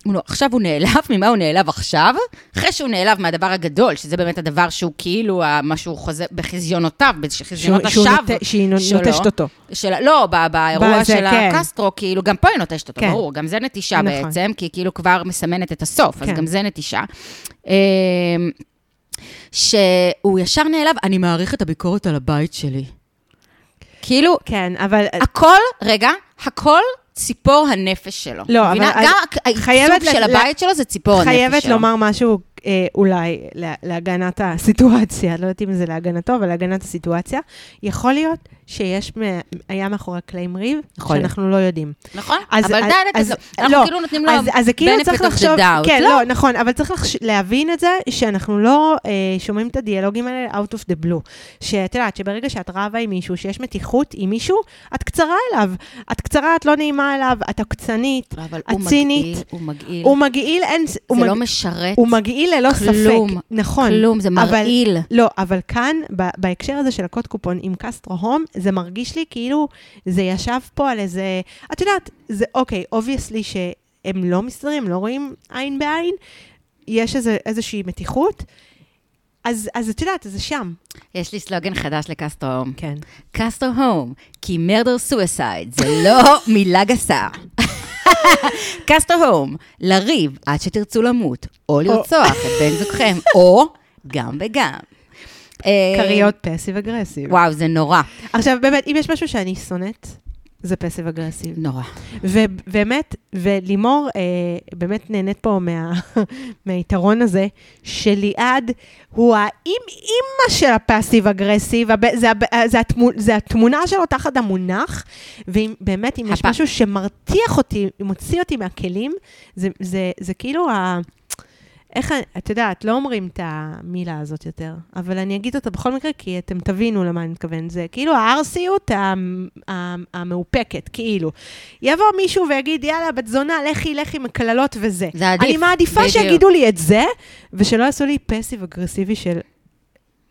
הוא לא- עכשיו הוא נעלב, ממה הוא נעלב עכשיו? אחרי שהוא נעלב מהדבר הגדול, שזה באמת הדבר שהוא כאילו, מה שהוא חוזר בחזיונותיו, בחזיונות השווא. נות- שהיא שלו. נוטשת אותו. של, לא, ב- באירוע של כן. הקסטרו, כאילו, גם פה היא נוטשת אותו, כן. ברור, גם זה נטישה נכון. בעצם, כי היא כאילו כבר מסמנת את הסוף, אז כן. גם זה נטישה. שהוא ישר נעלב, אני מעריך את הביקורת על הבית שלי. כאילו, כן, אבל... הכל, רגע, הכל ציפור הנפש שלו. לא, מבינה? אבל- גם העיצוב של ל- הבית שלו זה ציפור הנפש שלו. חייבת לומר משהו אה, אולי לה, להגנת הסיטואציה, לא יודעת אם זה להגנתו, אבל להגנת הסיטואציה, יכול להיות שיש, מ- היה מאחורי הקלעים ריב, להיות. שאנחנו לא יודעים. נכון? אז- אבל אז- די, אז- אנחנו לא, כאילו נותנים לו אז, אז זה כאילו צריך לחשוב, doubt. כן, לא. לא, נכון, אבל צריך לחש, להבין את זה שאנחנו לא אה, שומעים את הדיאלוגים האלה out of the blue. שאת יודעת, שברגע שאת רבה עם מישהו, שיש מתיחות עם מישהו, את קצרה אליו. את קצרה, את לא נעימה אליו, את עוקצנית, אבל את הוא צינית. מגעיל, הוא מגעיל. הוא מגעיל, אין... הוא זה מג- לא משרת הוא מגעיל ללא כלום, ספק. נכון. כלום, זה אבל- מרעיל. לא, אבל כאן, ב- בהקשר הזה של הקוד קופון עם קסטרו הום, זה מרגיש לי כאילו זה ישב פה על איזה... את יודעת, זה אוקיי, obviously שהם לא מסתדרים, לא רואים עין בעין, יש איזה, איזושהי מתיחות, אז, אז את יודעת, זה שם. יש לי סלוגן חדש לקסטרו הום. כן. קסטרו הום, כי murder suicide זה לא מילה גסה. קסטרו הום, לריב עד שתרצו למות, או לרצוח את בן זוגכם, או גם וגם. אה, כריות passive aggressive. וואו, זה נורא. עכשיו, באמת, אם יש משהו שאני שונאת, זה passive aggressive. נורא. ובאמת, ולימור אה, באמת נהנית פה מה, מהיתרון הזה, שליעד הוא האימ-אימא של הפאסיב אגרסיב, הב- זה, הב- זה, התמו, זה התמונה שלו תחת המונח, ואם באמת, אם יש הפ- משהו שמרתיח אותי, מוציא אותי מהכלים, זה, זה, זה כאילו ה... איך, את יודעת, לא אומרים את המילה הזאת יותר, אבל אני אגיד אותה בכל מקרה, כי אתם תבינו למה אני מתכוון. זה כאילו המ- המאופקת, כאילו. יבוא מישהו ויגיד, יאללה, בת זונה, לכי, לכי מקללות וזה. זה עדיף, אני מעדיפה בדיוק. שיגידו לי את זה, ושלא יעשו לי פסיב אגרסיבי של...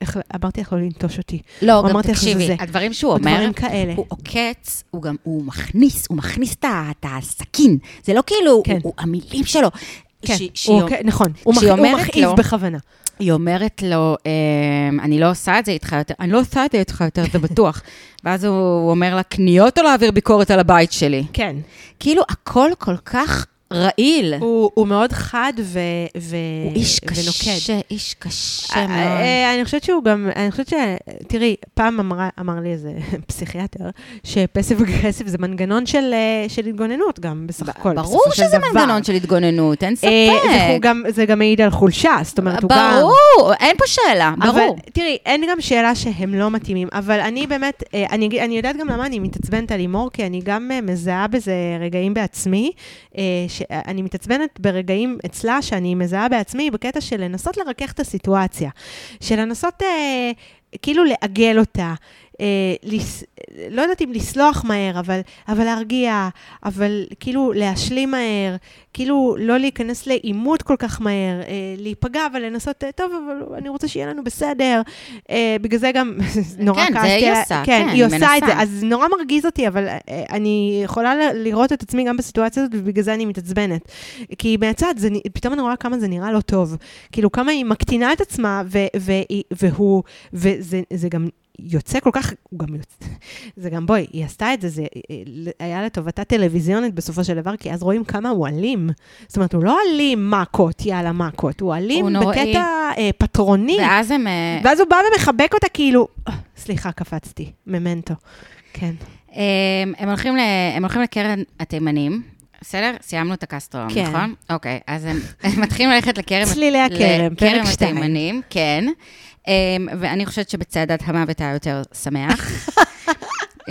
איך, אמרתי לך לא לנטוש אותי. לא, גם תקשיבי, זה. הדברים שהוא או אומר, דברים כאלה. הוא עוקץ, הוא גם, הוא מכניס, הוא מכניס את הסכין. זה לא כאילו, כן. הוא- הוא- המילים שלו. כן, שהיא- שהיא הוא, כן, נכון. הוא הוא מכאיב בכוונה. היא אומרת לו, אמ, אני לא עושה את זה איתך יותר, אני לא עושה את זה איתך יותר, זה בטוח. ואז הוא אומר לה, קניות או להעביר ביקורת על הבית שלי? כן. כאילו, הכל כל כך רעיל. הוא, הוא מאוד חד ו, ו, הוא איש ונוקד. קשה, איש קשה אה, מאוד. אה, אני חושבת שהוא גם, אני חושבת ש... תראי, פעם אמרה, אמר לי איזה פסיכיאטר, שפסיב אגרסיב זה מנגנון של, אה, של התגוננות גם, בסך הכל. ברור של שזה דבר. מנגנון של התגוננות, אין ספק. והוא גם, זה גם מעיד על חולשה, זאת אומרת, הוא גם... ברור, אין פה שאלה, ברור. אבל תראי, אין גם שאלה שהם לא מתאימים, אבל אני באמת, אני, אני יודעת גם למה אני מתעצבנת על לימור, כי אני גם מזהה בזה רגעים בעצמי, שאני מתעצבנת ברגעים אצלה שאני מזהה בעצמי בקטע של לנסות לרכך את הסיטואציה, של לנסות אה, כאילו לעגל אותה. אה, לס... לא יודעת אם לסלוח מהר, אבל, אבל להרגיע, אבל כאילו להשלים מהר, כאילו לא להיכנס לעימות כל כך מהר, אה, להיפגע, אבל לנסות, אה, טוב, אבל אני רוצה שיהיה לנו בסדר. אה, בגלל זה גם נורא כן, זה כעסתי. היא. עושה, כן, כן, היא עושה את זה, מנסה. אז נורא מרגיז אותי, אבל אה, אני יכולה ל- לראות את עצמי גם בסיטואציה הזאת, ובגלל זה אני מתעצבנת. כי מהצד, זה, פתאום אני רואה כמה זה נראה לא טוב. כאילו, כמה היא מקטינה את עצמה, ו- והיא- והוא, וזה זה גם... יוצא כל כך, הוא גם יוצא, זה גם, בואי, היא עשתה את זה, זה היה לטובתה טלוויזיונית בסופו של דבר, כי אז רואים כמה הוא אלים. זאת אומרת, הוא לא אלים מכות, יאללה מכות, הוא אלים הוא. בקטע אה, פטרוני. ואז הם... אה, ואז הוא בא ומחבק אותה כאילו, "אה, סליחה, קפצתי, ממנטו. כן. הם, הם, הולכים ל, הם הולכים לקרן התימנים, בסדר? סיימנו את הקסטרום, כן. נכון? אוקיי, אז הם, הם מתחילים ללכת לכרם... צלילי הכרם, פרק לכרם שתיים. התימנים, כן. Um, ואני חושבת שבצעדת המוות היה יותר שמח. um,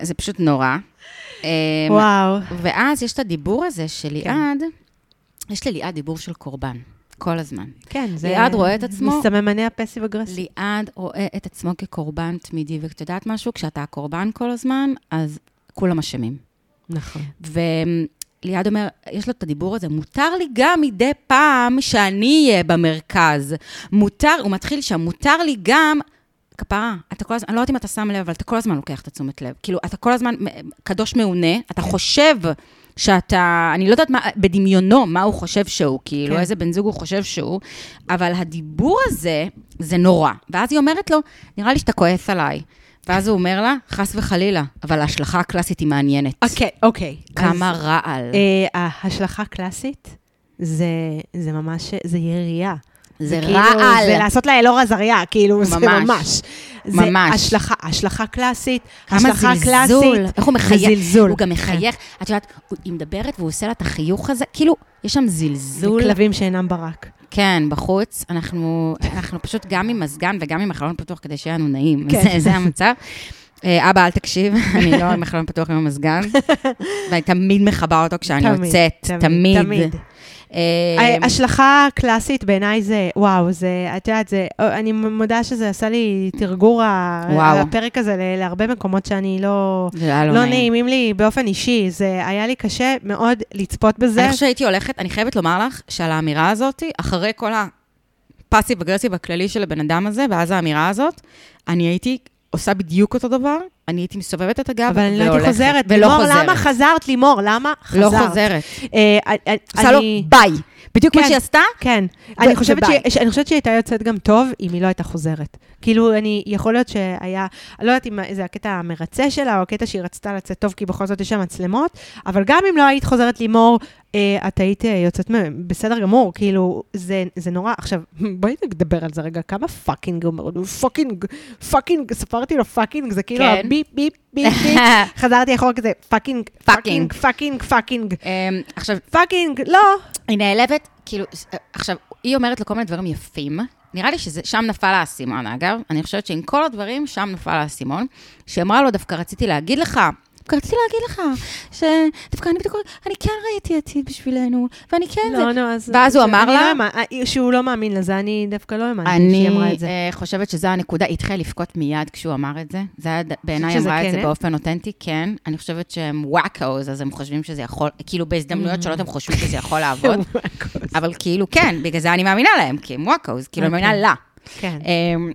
זה פשוט נורא. Um, וואו. ואז יש את הדיבור הזה של ליעד, יש לליעד דיבור של קורבן, כל הזמן. כן, זה... ליעד רואה את עצמו- מסממני הפסיב אגרסיב. ליעד רואה את עצמו כקורבן תמידי, ואת יודעת משהו? כשאתה הקורבן כל הזמן, אז כולם אשמים. נכון. וליעד אומר, יש לו את הדיבור הזה, מותר לי גם מדי פעם שאני אהיה במרכז. מותר, הוא מתחיל שם, מותר לי גם... כפרה, אתה כל הזמן, אני לא יודעת אם אתה שם לב, אבל אתה כל הזמן לוקח את התשומת לב. כאילו, אתה כל הזמן קדוש מעונה, אתה חושב שאתה, אני לא יודעת מה, בדמיונו, מה הוא חושב שהוא, כאילו, כן. איזה בן זוג הוא חושב שהוא, אבל הדיבור הזה, זה נורא. ואז היא אומרת לו, נראה לי שאתה כועס עליי. ואז הוא אומר לה, חס וחלילה, אבל ההשלכה הקלאסית היא מעניינת. אוקיי, אוקיי. כמה אז, רעל. אה, ההשלכה הקלאסית, זה, זה ממש, זה ירייה. זה כאילו, רעל. זה לעשות לה אלאור עזריה, כאילו, זה ממש. ממש. ממש. זה השלכה, השלכה קלאסית, השלכה זלזול, קלאסית. איך הוא מחייך, זה זלזול. הוא גם מחייך, את יודעת, היא מדברת והוא עושה לה את החיוך הזה, כאילו, יש שם זלזול. כלבים שאינם ברק. כן, בחוץ, אנחנו, אנחנו פשוט גם עם מזגן וגם עם החלון פתוח כדי שיהיה לנו נעים, כן. זה, זה המצב. אה, אבא, אל תקשיב, אני לא עם החלון פתוח עם המזגן, ואני תמיד מכבה אותו כשאני תמיד, יוצאת, תמיד, תמיד. תמיד. אה, השלכה קלאסית בעיניי זה, וואו, זה, את יודעת, זה, אני מודה שזה עשה לי תרגור. הפרק הזה להרבה מקומות שאני לא, לא לא נעים. נעימים לי באופן אישי. זה היה לי קשה מאוד לצפות בזה. אני חושבת שהייתי הולכת, אני חייבת לומר לך שעל האמירה הזאת, אחרי כל הפאסיב אגרסיב הכללי של הבן אדם הזה, ואז האמירה הזאת, אני הייתי עושה בדיוק אותו דבר, אני הייתי מסובבת את הגב אבל אני לא הייתי והולכת. חוזרת. ולא לימור, חוזרת. למה חזרת, לימור? למה חזרת? לא חוזרת. אה, אה, עושה לו אני- ביי. בדיוק מה כן. שהיא עשתה, כן. אני חושבת. שהיא- אני חושבת שהיא הייתה יוצאת גם טוב אם היא לא הייתה חוזרת. כאילו, אני, יכול להיות שהיה, אני לא יודעת אם זה הקטע המרצה שלה, או הקטע שהיא רצתה לצאת טוב, כי בכל זאת יש שם מצלמות, אבל גם אם לא היית חוזרת לימור, אה, את היית אה, יוצאת בסדר גמור, כאילו, זה, זה נורא. עכשיו, בואי נדבר על זה רגע, כמה fucking fucking, fucking, ספרתי לו fucking, זה כאילו כן. ביפ, ביפ, ביפ, חזרתי אחורה כזה, fucking, fucking, fucking, fucking, אמ, עכשיו, fucking, לא. היא נעלבת, כאילו, ס- עכשיו, היא אומרת לו כל מיני דברים יפים. נראה לי ששם נפל האסימון, אגב. אני חושבת שעם כל הדברים, שם נפל האסימון. שהיא אמרה לו, דווקא רציתי להגיד לך, דווקא רציתי להגיד לך, שדווקא אני בדיוק, אני כן ראיתי עתיד בשבילנו, ואני כן. לא, נו, אז... ואז הוא אני אמר לא לה- האמנ- שהוא לא מאמין לזה, אני דווקא לא האמנתי אני שהיא אמרה את זה. אה, חושבת שזו הנקודה, היא התחילה לבכות מיד כשהוא אמר את זה. זה היה, בעיניי אמרה את כן, זה אה? באופן אותנטי, כן. אני חושבת שהם וואקוז, אז הם חושבים שזה יכול, כאילו בהזדמנויות שונות הם חושבים שזה יכול לעבוד. אבל כאילו, כן, בגלל זה אני מאמינה להם, כי הם וואקוז, כאילו, אני מאמינה אוקיי. לה. כן. אמ,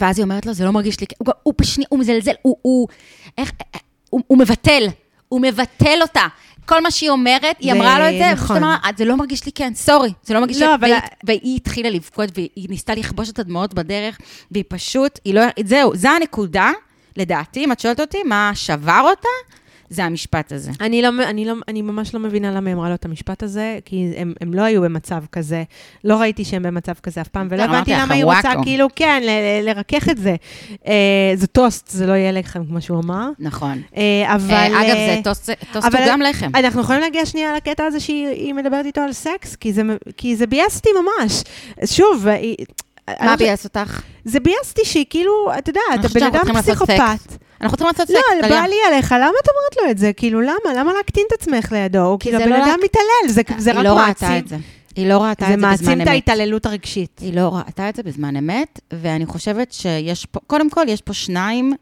ואז היא אומרת לו, זה לא מרגיש לי, כ-" הוא, הוא פשוט, הוא מזלזל, הוא, הוא, איך, הוא, הוא מבטל, הוא מבטל אותה. כל מה שהיא אומרת, היא זה אמרה לו את זה, נכון. אמרה, "אה, זה לא מרגיש לי כן, סורי, זה לא מרגיש לא, לי, אבל- והיא, והיא התחילה לבכות, והיא ניסתה לכבוש את הדמעות בדרך, והיא פשוט, היא לא, זהו, זו הנקודה, לדעתי, אם את שואלת אותי, מה שבר אותה, זה המשפט הזה. אני, לא, אני, לא, אני ממש לא מבינה למה היא אמרה לו את המשפט הזה, כי הם, הם לא היו במצב כזה. לא ראיתי שהם במצב כזה אף פעם, ולא הבנתי למה היא רוצה, וואקו. כאילו, כן, ל- ל- לרכך את זה. אה, זה טוסט, זה לא יהיה לחם, כמו שהוא אמר. נכון. אה, אבל... אה, אגב, זה טוסט טוסט אבל- הוא גם לחם. אנחנו יכולים להגיע שנייה לקטע הזה שהיא היא מדברת איתו על סקס, כי זה, כי זה ביאס אותי ממש. שוב, היא... מה לא ביאס אותך? זה ביאס אותי שהיא כאילו, אתה יודע, אתה בן אדם פסיכופת. אנחנו צריכים לעשות לא, סקס, טליה. בא לי עליך, למה את אומרת לו את זה? כאילו, למה? למה להקטין את עצמך לידו? כי כאילו, זה הבן לא אדם מתעלל, זה- זה היא רק לא מעצים. ראתה את זה. היא לא ראתה זה את זה בזמן מעצים את אמת. ההתעללות הרגשית. היא לא ראתה את זה בזמן אמת, ואני חושבת שיש פה, קודם כל, יש פה שניים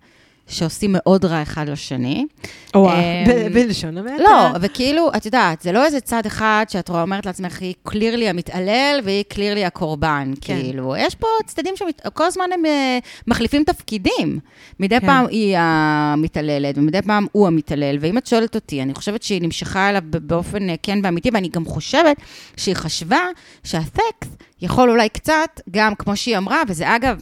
שעושים מאוד רע אחד לשני. וואו, אמ, בלשון המעטה. לא, וכאילו, את יודעת, זה לא איזה צד אחד שאת רואה, אומרת לעצמך, היא קלירלי המתעלל והיא קלירלי הקורבן, כן. כאילו. יש פה צדדים שכל הזמן הם אה, מחליפים תפקידים. מדי כן. פעם היא המתעללת, ומדי פעם הוא המתעלל, ואם את שואלת אותי, אני חושבת שהיא נמשכה אליו באופן אה, כן ואמיתי, ואני גם חושבת שהיא חשבה שהסקס יכול אולי קצת, גם כמו שהיא אמרה, וזה אגב,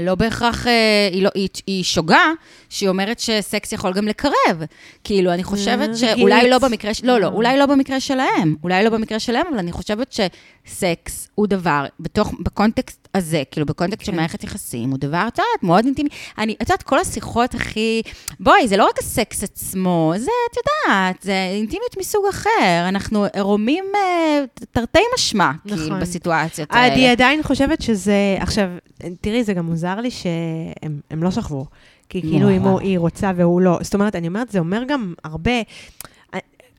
לא בהכרח, אה, היא, לא, היא, היא שוגה, שהיא אומרת שסקס יכול גם לקרב. כאילו, אני חושבת אה, שאולי. לא במקרה, לא, לא, אה. אולי לא במקרה שלהם, אולי לא במקרה שלהם, אבל אני חושבת שסקס הוא דבר, בתוך, בקונטקסט הזה, כאילו, בקונטקסט של כן. מערכת יחסים, הוא דבר, את יודעת, מאוד אינטימי. אני, את יודעת, כל השיחות הכי, בואי, זה לא רק הסקס עצמו, זה, את יודעת, זה אינטימיות מסוג אחר. אנחנו עירומים אה, תרתי משמע, כאילו, נכון. בסיטואציות האלה. אני עדיין חושבת שזה, עכשיו, תראי, זה גם מוזר לי שהם הם לא שכבו. כי כאילו, נורא. אם הוא- היא רוצה והוא לא. זאת אומרת, אני אומרת, זה אומר גם הרבה...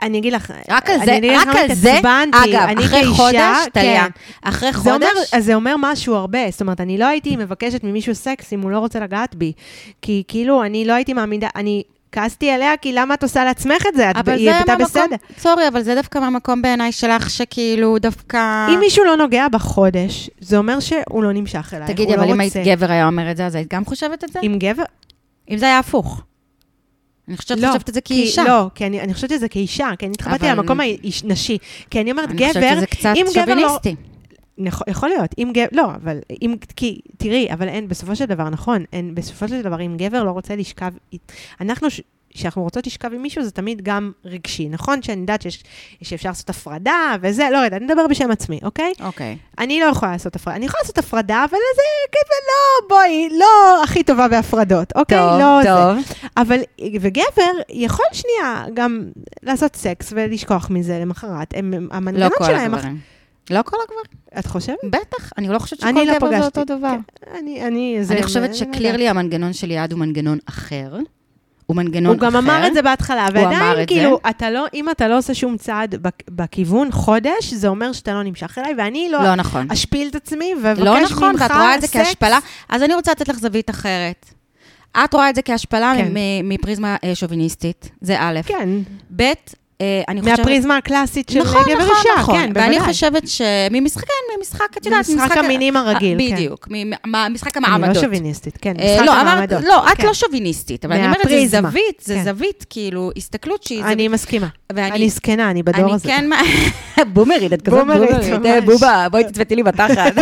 אני אגיד לך, רק על אני זה, לך רק על זה. אגב, אני אחרי כאישה, חודש, טליה, כן. אחרי זה אומר, חודש, אז זה אומר משהו הרבה. זאת אומרת, אני לא הייתי מבקשת ממישהו סקס אם הוא לא רוצה לגעת בי. כי כאילו, אני לא הייתי מאמינה, אני כעסתי עליה, כי למה את עושה לעצמך את זה? את- היא זה הייתה בסדר. סורי, אבל זה דווקא מהמקום בעיניי שלך, שכאילו דווקא... אם מישהו לא נוגע בחודש, זה אומר שהוא לא נמשך אלייך, תגידי, הוא אבל לא אם היית. גבר היה אומר את זה, אז היית גם חושבת את זה? אם גבר... אם זה היה הפוך. אני חושבת שאת לא, חושבת את זה כאישה. לא, כי אני, אני חושבת שזה כאישה, כי אני התחברתי אבל- למקום הנשי. כי אני אומרת, אני גבר, חושבת שזה קצת אם גבר לא... שוביניסטי. נכ- יכול להיות, אם גבר, לא, אבל אם, כי, תראי, אבל אין, בסופו של דבר, נכון, אין, בסופו של דבר, אם גבר לא רוצה לשכב, אנחנו, ש- שאנחנו רוצות לשכב עם מישהו, זה תמיד גם רגשי. נכון שאני יודעת שיש, שאפשר לעשות הפרדה וזה, לא יודעת, אני מדבר בשם עצמי, אוקיי? אוקיי. אני לא יכולה לעשות הפרדה. אני יכולה לעשות הפרדה, אבל זה כזה לא, בואי, לא הכי טובה בהפרדות, אוקיי? טוב, לא טוב. זה. אבל, וגבר יכול שנייה גם לעשות סקס ולשכוח מזה למחרת. הם, הם- לא המנגנון כל שלהם... הגברים. לא כל הגברים. את חושבת? בטח, אני לא חושבת שכל לא גבר זה פגשתי. אותו דבר. כן, אני, אני, זה... אני חושבת אני שקלירלי המנגנון של יעד הוא מנגנון אחר. הוא מנגנון הוא אחר. גם אמר את זה בהתחלה, הוא ועדיין, כאילו, אתה לא, אם אתה לא עושה שום צעד בכ- בכיוון חודש, זה אומר שאתה לא נמשך אליי, ואני לא לא נכון. אשפיל את עצמי ואבקש ממך לא נכון, ואת רואה את זה. כהשפלה. אז אני רוצה לתת לך זווית אחרת. את רואה את זה כהשפלה כן. מפריזמה אה, שוביניסטית, זה א', כן, ב', אני חושבת... מהפריזמה הקלאסית של נכון, גבר נכון, אישה, נכון. כן, בוודאי. ואני חושבת שממשחק, כן, ממשחק, את יודעת, משחק המינים הרגיל, כן. בדיוק, ממשחק אני לא המעמדות. שוביניסטית, כן, אה, משחק לא, המעמדות. לא, את כן. לא שוביניסטית, אבל אני אומרת, זה. זווית, זה כן. זווית, כאילו, הסתכלות שהיא אני מסכימה. ואני- אני זקנה, אני בדור אני הזה. כן, מה- בומרית, את כזאת בומרית. אה, בובה, בואי תצפתי לי בתחת.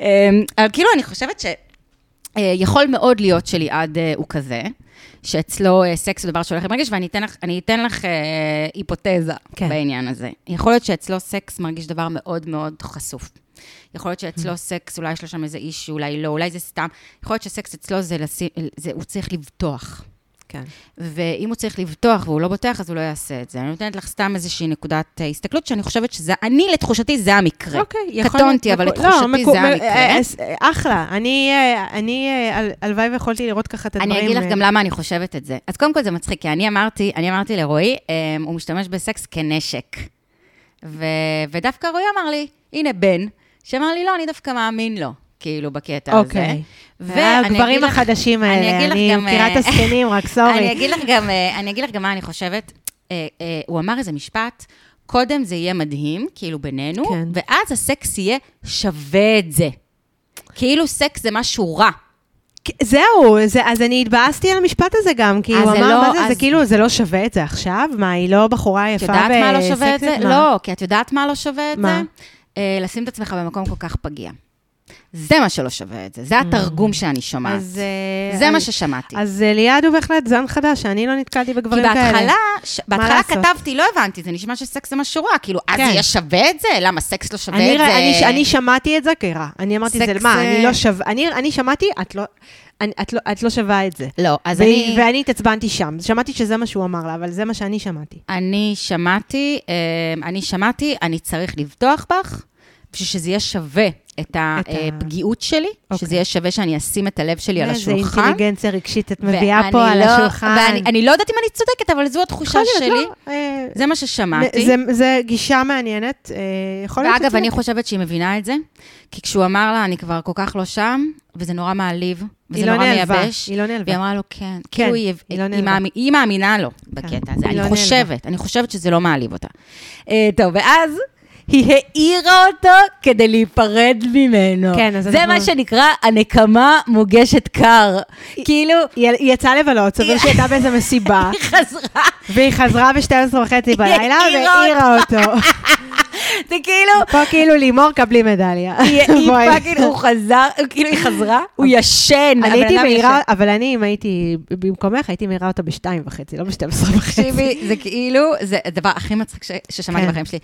אמ, כאילו, אני חושבת שיכול מאוד להיות שליעד אה, הוא כזה, שאצלו אה, סקס הוא דבר שהולך עם רגש, ואני אתן לך, אני אתן לך אה, היפותזה כן. בעניין הזה. יכול להיות שאצלו סקס מרגיש דבר מאוד מאוד חשוף. יכול להיות שאצלו סקס, אולי יש לו שם איזה אישו, אולי לא, אולי זה סתם. יכול להיות שסקס אצלו זה, לשים, זה הוא צריך לבטוח. כן. ואם הוא צריך לבטוח והוא לא בוטח, אז הוא לא יעשה את זה. אני נותנת לך סתם איזושהי נקודת אה, הסתכלות, שאני חושבת שזה, אני, לתחושתי, זה המקרה. אוקיי, יכול קטונתי, להיות- אבל מקו- לתחושתי לא, מקו- זה המקרה. אה, אה, אחלה. אני, אני, הל- הלוואי ויכולתי לראות ככה את הדברים. אני אגיד לך גם למה אני חושבת את זה. אז קודם כל זה מצחיק, כי אני אמרתי, אני אמרתי לרועי, אה, הוא משתמש בסקס כנשק. ו, ודווקא רועי אמר לי, הנה בן, שאמר לי, לא, אני דווקא מאמין לו, כאילו, בקטע הזה. אוקיי. ואני הגברים אגיד לך- החדשים אני האלה, אני מכירה את אה, הזקנים, רק אני סורי. אגיד לך גם, אה, אני אגיד לך גם מה אני חושבת. אה, הוא אמר איזה משפט, קודם זה יהיה מדהים, כאילו בינינו, כן. ואז הסקס יהיה שווה את זה. כאילו סקס זה משהו רע. זהו, זה- אז אני התבאסתי על המשפט הזה גם, כי הוא זה אמר, לא- מה זה, זה אז- כאילו, זה לא שווה את זה עכשיו? מה, היא לא בחורה את יפה יודעת מה לא שווה את זה? מה? לא, כי את יודעת מה לא שווה את מה? זה? אה, לשים את עצמך במקום כל כך פגיע. זה מה שלא שווה את זה, זה התרגום שאני שומעת. אז... אה, זה מה אז- ששמעתי. אז אה, ליעד הוא בהחלט זן חדש, שאני לא נתקלתי כי בגברים כאלה. בהתחלה, ש- בהתחלה לעשות? כתבתי, לא הבנתי, זה נשמע שסקס זה משהו רע, כאילו, אז כן. זה יהיה שווה את זה? למה סקס לא שווה אני, את זה? אני, אני שמעתי את זה כרע. אני אמרתי, זה סקס, מה, אה, אני לא שווה... אני, אני שמעתי, את לא, אני, את, לא, את לא שווה את זה. לא, אז ו- אני... ואני התעצבנתי שם. שמעתי שזה מה שהוא אמר לה, אבל זה מה שאני שמעתי. אני שמעתי, אה, אני שמעתי, אני צריך לבטוח בך, בשביל שזה יהיה שווה את הפגיעות שלי, אוקיי. שזה יהיה שווה שאני אשים את הלב שלי על איזה השולחן. אינטליגנציה רגשית את מביאה פה על לא- השולחן. ואני אני לא יודעת אם אני צודקת, אבל זו התחושה שלי. לא, אה, זה מה ששמעתי. זה, זה גישה מעניינת, אה, יכול להיות ואגב. אני חושבת שהיא מבינה את זה, כי כשהוא אמר לה, אני כבר כל כך לא שם, וזה נורא מעליב, וזה לא נורא נעלבה, מייבש. היא לא נעלבה. והיא אמרה לו, כן. כאילו, היא, היא לא היא, נעלבה. היא מאמינה לו בקטע הזה. לא אני נעלבה. חושבת, אני חושבת שזה לא מעליב אותה. אה, טוב, ואז היא העירה אותו כדי להיפרד ממנו. כן, אז זה אנחנו- מה שנקרא, הנקמה מוגשת קר. כאילו, היא, היא יצאה לבלות, סביר שהיא הייתה באיזה מסיבה, היא חזרה, והיא חזרה ב-12 וחצי בלילה העירה והעירה אותו. זה כאילו, פה כאילו לימור, קבלי מדליה. היא היא. fucking, הוא חזר, כאילו היא חזרה, הוא ישן. אני הייתי מעירה. אבל אני, אם הייתי במקומך, הייתי מעירה אותה בשתיים וחצי, לא בשתיים עשרה וחצי. תקשיבי, זה כאילו, זה הדבר הכי מצחיק ששמעתי כן. בחיים שלי.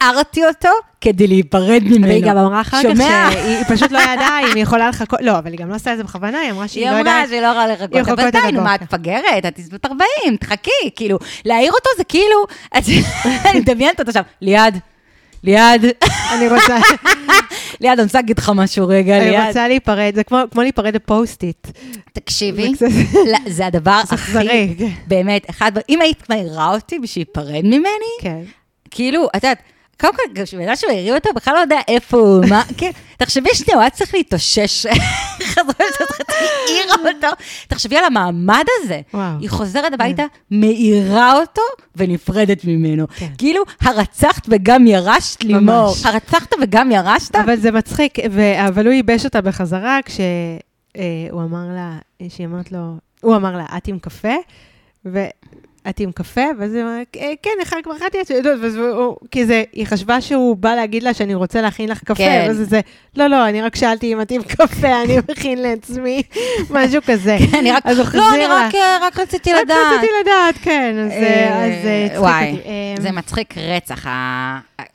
הערתי אותו כדי להיפרד ממנו. והיא גם אמרה אחר כך? שהיא פשוט לא ידעה אם היא יכולה לחכות, לא, אבל היא גם לא עשתה את זה בכוונה, היא אמרה שהיא היא לא אמרה יודעת. שהיא לא יכולה היא לחכות, אבל די, מה, את. מפגרת? את בת 40, תחכי, כאילו, להעיר אותו זה כאילו, אני מדמיינת אותו עכשיו, ליעד, ליעד, אני רוצה, ליעד, אני רוצה להגיד לך משהו רגע, אני ליעד. רוצה להיפרד, זה כמו כמו להיפרד ב Post-it. תקשיבי, זה לא, הדבר הכי, אכזרי. באמת, אחד, אם היית מעירה אותי בשביל להיפרד ממני, כן. כאילו, את יודעת, קודם כל, גם שבן אדם שמעירים אותו, בכלל לא יודע איפה הוא, מה, כן, תחשבי שנייה, הוא היה צריך להתאושש. העירה אותו. תחשבי על המעמד הזה. היא חוזרת הביתה, מעירה אותו ונפרדת ממנו. כן. כאילו, הרצחת וגם ירשת לימור. הרצחת וגם ירשת? אבל זה מצחיק, אבל הוא ייבש אותה בחזרה כשהוא אמר לה, שהיא אמרת לו, הוא אמר לה, את עם קפה? את עם קפה? ואז היא אומרת, "אה, כן, אחד כבר אכלתי, את כי זה, היא חשבה שהוא בא להגיד לה שאני רוצה להכין לך קפה, כן. ואז זה, לא, לא, אני רק שאלתי אם את עם קפה, אני מכין לעצמי, משהו כזה. אני רק, לא, אני. רק, אה, רק רציתי רק לדעת. רציתי לדעת, כן, אז אה, אז, הצחיק וואי. אה, זה מצחיק רצח.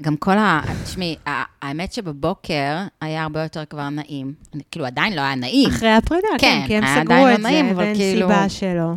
גם כל ה... תשמעי, האמת שבבוקר היה הרבה יותר כבר נעים. כאילו, עדיין לא היה נעים. אחרי הפרידה, כן, כן, כי הם סגרו את לא נעים, זה, ואין כאילו- סיבה שלא.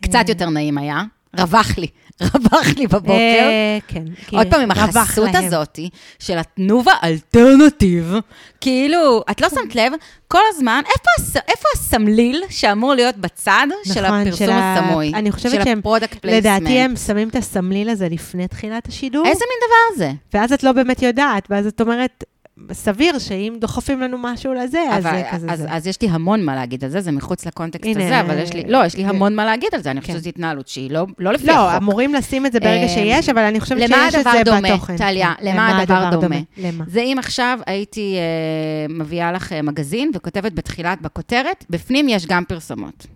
קצת יותר נעים היה. רווח לי. רווח לי בבוקר. אה, כן. עוד פעם עם החסות. הזאת של התנובה אלטרנטיב, כאילו, את לא שמת לב, כל הזמן, איפה, הס, איפה הסמליל שאמור להיות בצד של נכון, הפרסום הסמוי? אני חושבת שהם-. לדעתי הם שמים את הסמליל הזה לפני תחילת השידור, איזה מין דבר זה? ואז את לא באמת יודעת, ואז את אומרת, סביר שאם דוחפים לנו משהו לזה, אז אבל, זה כזה אז, זה. אז יש לי המון מה להגיד על זה, זה מחוץ לקונטקסט הנה, הזה, אבל יש לי, לא, יש לי כן. המון מה להגיד על זה, אני חושבת כן. שזו התנהלות שהיא לא, לא לפי לא, החוק. אמורים לשים את זה ברגע אה, שיש, אבל אני חושבת למה שיש את הדבר זה דומה, בתוכן. טליה? כן, למה הדבר דומה? למה? זה אם עכשיו הייתי אה, מביאה לך אה, מגזין וכותבת בתחילת, בכותרת, בפנים יש גם פרסומות.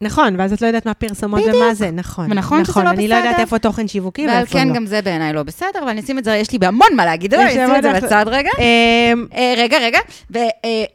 נכון, ואז את לא יודעת מה פרסומות ומה זה, נכון. ונכון שזה לא אני לא יודעת בסדר. איפה תוכן שיווקי ואיפה כן, לא. גם זה בעיניי לא בסדר, אבל אני אשים את זה, יש לי בהמון מה להגיד, אבל אני אשים את זה בצד רגע. אמ, אה, רגע, רגע, ו- אה,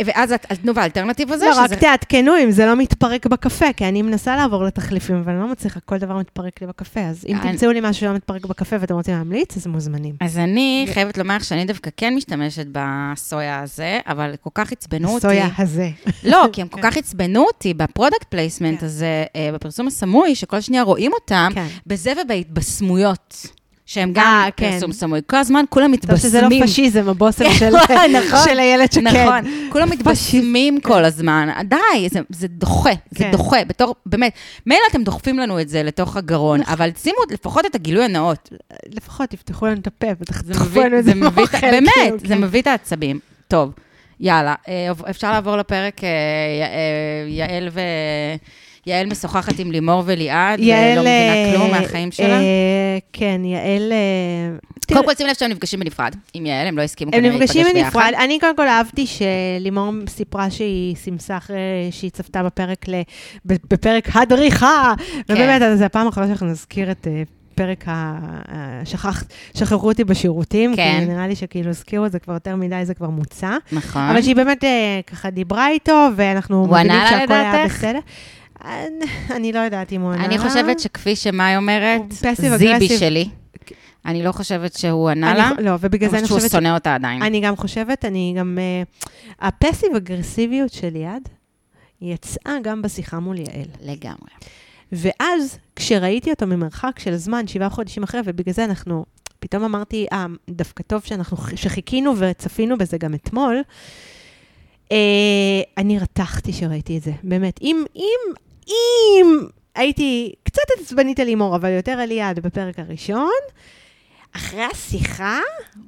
ואז את- תנו ב alternative הזה, לא, רק שזה... תעדכנו אם זה לא מתפרק בקפה, כי אני מנסה לעבור לתחליפים, אבל אני לא מצליחה, כל דבר מתפרק לי בקפה. אז אם אני- תמצאו לי משהו שלא מתפרק בקפה ואתם רוצים להמליץ, אז מוזמנים. אז אני חייבת לומר שאני דווקא כן משתמשת בסויה הזה, אבל כל כך עצבנו אותי. הסויה הזה. לא, כי הם כל כך עצבנו אותי ב product placement. הזה, אה, בפרסום הסמוי, שכל שנייה רואים אותם, כן. בזה ובהתבשמויות, שהם גם אה, כן. פרסום סמוי. כל הזמן כולם טוב שזה לא מתבשמים. פשיזם, הבושם של נכון. של איילת שקד. נכון, כולם מתבשמים כל הזמן. די, זה, זה דוחה, זה כן. דוחה. בתור, באמת, מילא אתם דוחפים לנו את זה לתוך הגרון, נכון. אבל שימו לפחות את הגילוי הנאות. לפחות תפתחו לנו את הפה ותחתכו לנו את זה מביא, מהאוכל, באמת, כאילו, זה כן. מביא את העצבים. טוב, יאללה, אה, אפשר לעבור לפרק אה, אה, יעל ו... יעל משוחחת עם לימור וליעד, ולא מבינה אה, כלום מהחיים שלה. אה, כן, יעל... אה, קודם כל, שים לב שהם נפגשים בנפרד עם יעל, הם לא הסכימו הם כנראה נפגשים להיפגש בנפרד. ביחד. אני קודם כל אהבתי שלימור סיפרה שהיא סימסה אחרי שהיא צפתה בפרק, ל... בפרק הדריכה. כן. ובאמת, זה הפעם האחרונה שאנחנו נזכיר את פרק ה... שכחת, שחררו אותי בשירותים, כן. כי נראה לי שכאילו הזכירו את זה כבר יותר מדי, זה כבר מוצע. נכון. אבל שהיא באמת אה, ככה דיברה איתו, ואנחנו מבינים שהכל היה? בסדר. אני לא יודעת אם הוא ענה אני. חושבת שכפי שמאי אומרת, זיבי. שלי. אני לא חושבת שהוא ענה לה, לא, ובגלל זה אני שהוא חושבת... ש- שונא אותה עדיין. אני גם חושבת, אני גם... אה, הפסיב אגרסיביות של ליעד יצאה גם בשיחה מול יעל. לגמרי. ואז, כשראיתי אותו ממרחק של זמן, שבעה חודשים אחרי, ובגלל זה אנחנו, פתאום אמרתי, אה, דווקא טוב שאנחנו, שחיכינו וצפינו בזה גם אתמול, אה, אני רתחתי שראיתי את זה, באמת. אם, אם, אם הייתי קצת עצבנית על לימור, אבל יותר על ליעד בפרק הראשון, אחרי השיחה,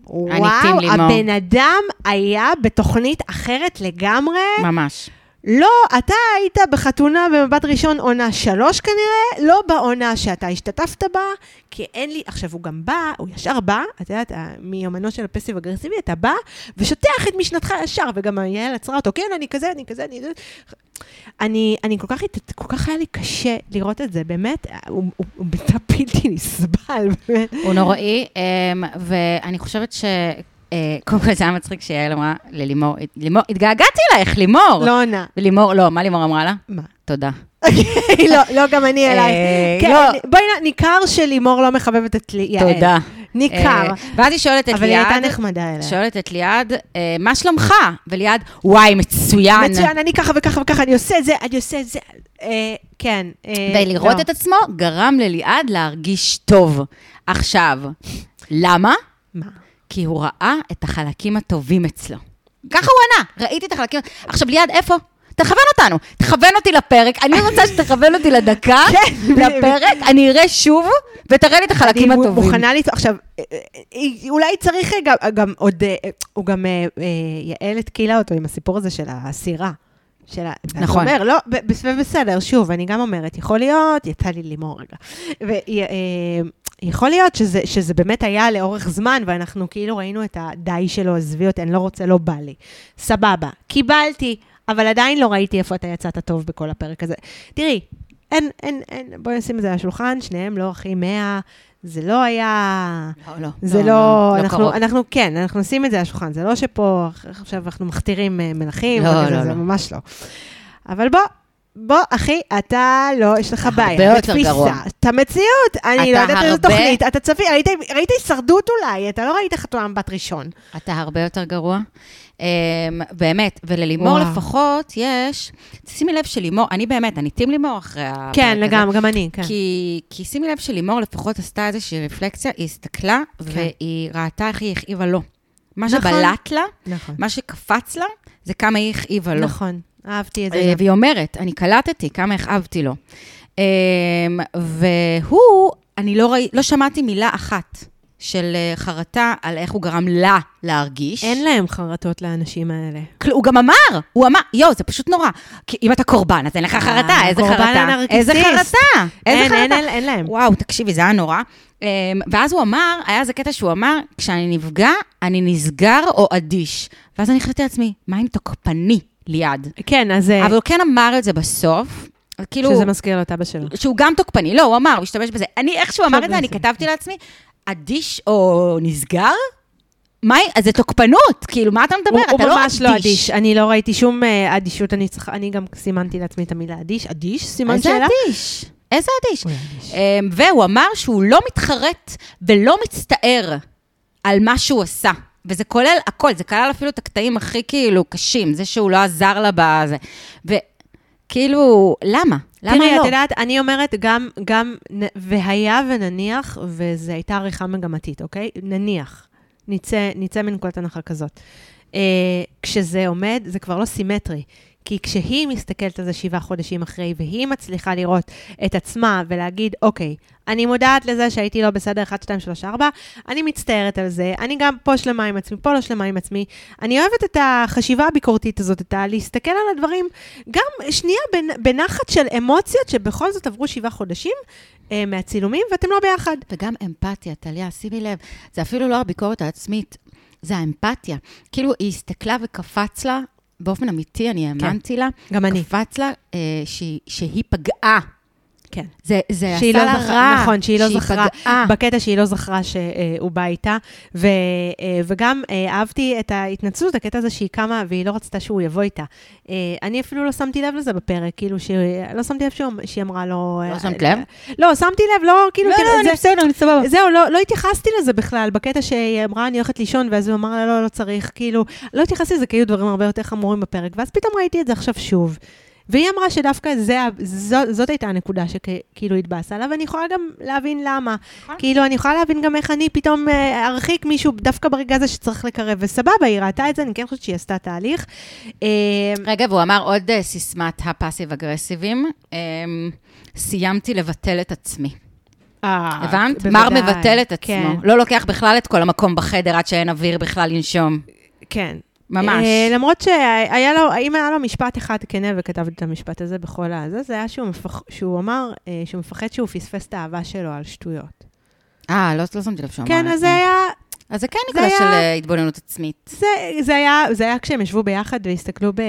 וואו, לימור. הבן אדם היה בתוכנית אחרת לגמרי. ממש. לא, אתה היית בחתונה במבט ראשון עונה שלוש כנראה, לא בעונה שאתה השתתפת בה, כי אין לי, עכשיו הוא גם בא, הוא ישר בא, את יודעת, מיומנו של הפסיב אגרסיבי, אתה בא ושוטח את משנתך ישר, וגם יעל עצרה אותו, כן, אני כזה, אני כזה, אני... זה." אני, אני כל כך, כל כך היה לי קשה לראות את זה, באמת, הוא, הוא, הוא בלתי נסבל, באמת. הוא נוראי, אמ, ואני חושבת ש... אה, קודם כל זה היה מצחיק שיעל אמרה ללימור, לימור, התגעגעתי אלייך, לימור. לא עונה. ולימור, לא, מה לימור אמרה לה? מה? תודה. לא, לא, גם אני אלייך. אה, כן, לא. בואי, ניכר שלימור לא מחבבת את יעל. תודה. ניכר. אה, ואז היא שואלת את אבל היא הייתה ליעד, נחמדה אליה. שואלת את ליעד, מה שלומך? וליעד, וואי, מצוין. מצוין, אני ככה וככה וככה, אני עושה את זה, אני עושה את זה. כן. ולראות לא. את עצמו גרם לליעד להרגיש טוב. עכשיו, למה? מה? כי הוא ראה את החלקים הטובים אצלו. ככה הוא ענה, ראיתי את החלקים... עכשיו, ליעד, איפה? תכוון אותנו, תכוון אותי לפרק, אני רוצה שתכוון אותי לדקה, כן. לפרק, אני אראה שוב, ותראה לי את החלקים אני הטובים. מוכנה לת... עכשיו, אה, אה, אולי צריך גם, גם עוד, אה, הוא גם, אה, אה, יעל התקילה אותו עם הסיפור הזה של הסירה. של ה... נכון. אומר, לא, בסדר, שוב, אני גם אומרת, יכול להיות, יצא לי לימור רגע. ויכול להיות שזה, שזה באמת היה לאורך זמן, ואנחנו כאילו ראינו את הדי שלו, עזבי אותי, אני לא רוצה, לא בא לי. סבבה, קיבלתי, אבל עדיין לא ראיתי איפה אתה יצאת טוב בכל הפרק הזה. תראי, אין, אין, אין, בואי נשים את זה על השולחן, שניהם לא אחי 100, זה לא היה... לא, לא. זה לא, אנחנו, קרוב. אנחנו, כן, אנחנו נשים את זה על השולחן, זה לא שפה עכשיו אנחנו מכתירים אה, מלכים, לא, לא, זה לא. ממש לא. אבל בוא, בוא, אחי, אתה לא, יש לך הרבה בעיה. יותר בתפיסה. גרוע. את המציאות, אני לא יודעת איזה הרבה- תוכנית, אתה צפי, ראית, ראית הישרדות אולי, אתה לא ראית חתונה בת ראשון. אתה הרבה יותר גרוע. Um, באמת, וללימור וואו. לפחות יש, שימי לב שלימור, אני באמת, אני טים לימור אחרי הפרק כן. לגמרי, גם אני, כן. כי, כי שימי לב שלימור לפחות עשתה איזושהי רפלקציה, היא הסתכלה והיא ראתה איך היא הכאיבה לו. מה נכון. שבלט לה, נכון. מה שקפץ לה, זה כמה היא הכאיבה לו. נכון, אהבתי את זה. אה. והיא אומרת, אני קלטתי כמה הכאבתי לו. אמ, והוא, אני לא, ראי, לא שמעתי מילה אחת של אה, חרטה על איך הוא גרם לה להרגיש. אין להם חרטות לאנשים האלה. הוא גם אמר, הוא אמר, יואו, זה פשוט נורא. כי אם אתה קורבן, אז אין לך חרטה, איזה חרטה? איזה חרטה? איזה אין, חרטה? אין, אין להם. וואו, תקשיבי, זה היה נורא. אמ, ואז הוא אמר, היה איזה קטע שהוא אמר, כשאני נפגע, אני נסגר או אדיש. ואז אני החלטתי לעצמי, מה אם תוקפני ליד? כן, אז... אה, אבל הוא כן אמר את זה בסוף. כאילו, שזה מזכיר לו את אבא שלו. שהוא גם תוקפני. לא, הוא אמר, הוא השתמש בזה. אני, איך שהוא אמר את זה, אני. כתבתי לעצמי, אדיש או נסגר? מה, אז זה תוקפנות, כאילו, מה אתה מדבר? הוא, אתה הוא לא ממש לא אדיש. אני לא ראיתי שום אה, אדישות, אני צריכה, אני גם סימנתי לעצמי את המילה אדיש. אדיש? סימן איזה שאלה? אדיש? איזה אדיש? הוא אדיש. אמ, והוא אמר שהוא לא מתחרט ולא מצטער על מה שהוא עשה. וזה כולל הכל, זה כלל אפילו את הקטעים הכי כאילו קשים, זה שהוא לא עזר לה בזה. וכאילו, למה? למה תראי, לא? את יודעת, אני אומרת גם, גם, והיה ונניח, וזו הייתה עריכה מגמתית, אוקיי? נניח, נצא, נצא מנקודת הנחה כזאת. אה, כשזה עומד, זה כבר לא סימטרי. כי כשהיא מסתכלת על זה שבעה חודשים אחרי, והיא מצליחה לראות את עצמה ולהגיד, אוקיי, אני מודעת לזה שהייתי לא בסדר 1, 2, 3, 4, אני מצטערת על זה, אני גם פה שלמה עם עצמי, פה לא שלמה עם עצמי. אני אוהבת את החשיבה הביקורתית הזאת, את ה... להסתכל על הדברים, גם שנייה בנ- בנחת של אמוציות, שבכל זאת עברו שבעה חודשים אה, מהצילומים, ואתם לא ביחד. וגם אמפתיה, טליה, שימי לב, זה אפילו לא הביקורת העצמית, זה האמפתיה. כאילו, היא הסתכלה וקפץ לה, באופן אמיתי, אני האמנתי לה, גם אני. קפץ לה אה, שהיא, שהיא פגעה. כן. זה, זה שהיא עשה לא לה זכרה, רע. נכון, שהיא לא זכרה, פגעה. בקטע שהיא לא זכרה שהוא בא איתה, ו, אה, וגם אה, אהבתי את ההתנצלות, הקטע הזה שהיא קמה והיא לא רצתה שהוא יבוא איתה. אה, אני אפילו לא שמתי לב לזה בפרק, כאילו, ש- לא שמתי לב שהיא אמרה לו... לא שמת לב? לא, שמתי לב, לא, כאילו, לא, לא, זה- אני בסדר, אני סבבה. זהו, לא, לא התייחסתי לזה בכלל, בקטע שהיא אמרה, אני הולכת לישון, ואז הוא אמר לה, לא, לא צריך, כאילו, לא התייחסתי לזה, כי היו דברים הרבה יותר חמורים בפרק, ואז פתאום ראיתי את זה עכשיו שוב. והיא אמרה שדווקא זה, זו, זאת הייתה הנקודה שכאילו התבאסה עליו, ואני יכולה גם להבין למה. נכון. כאילו, אני יכולה להבין גם איך אני פתאום אה, ארחיק מישהו דווקא ברגע הזה שצריך לקרב, וסבבה, היא ראתה את זה, אני כן חושבת שהיא עשתה תהליך. אה, רגע, והוא אמר עוד אה, סיסמת הפאסיב אגרסיבים, אמ, סיימתי לבטל את עצמי. הבנת? בוודאי, מר מבטל את עצמו. כן, לא לוקח בכלל את כל המקום בחדר עד שאין אוויר בכלל לנשום. כן. ממש. אה, למרות שהיה לו, אם היה לו משפט אחד כנה וכתב את המשפט הזה בכל הזה, זה היה שהוא, מפח, שהוא אמר אה, שהוא מפחד שהוא פספס את האהבה שלו על שטויות. אה, לא, לא שמתי לב שהוא אמר כן, אז זה היה, אז זה כן נקודה של אה, התבוננות עצמית. זה, זה היה, זה היה כשהם ישבו ביחד והסתכלו ב,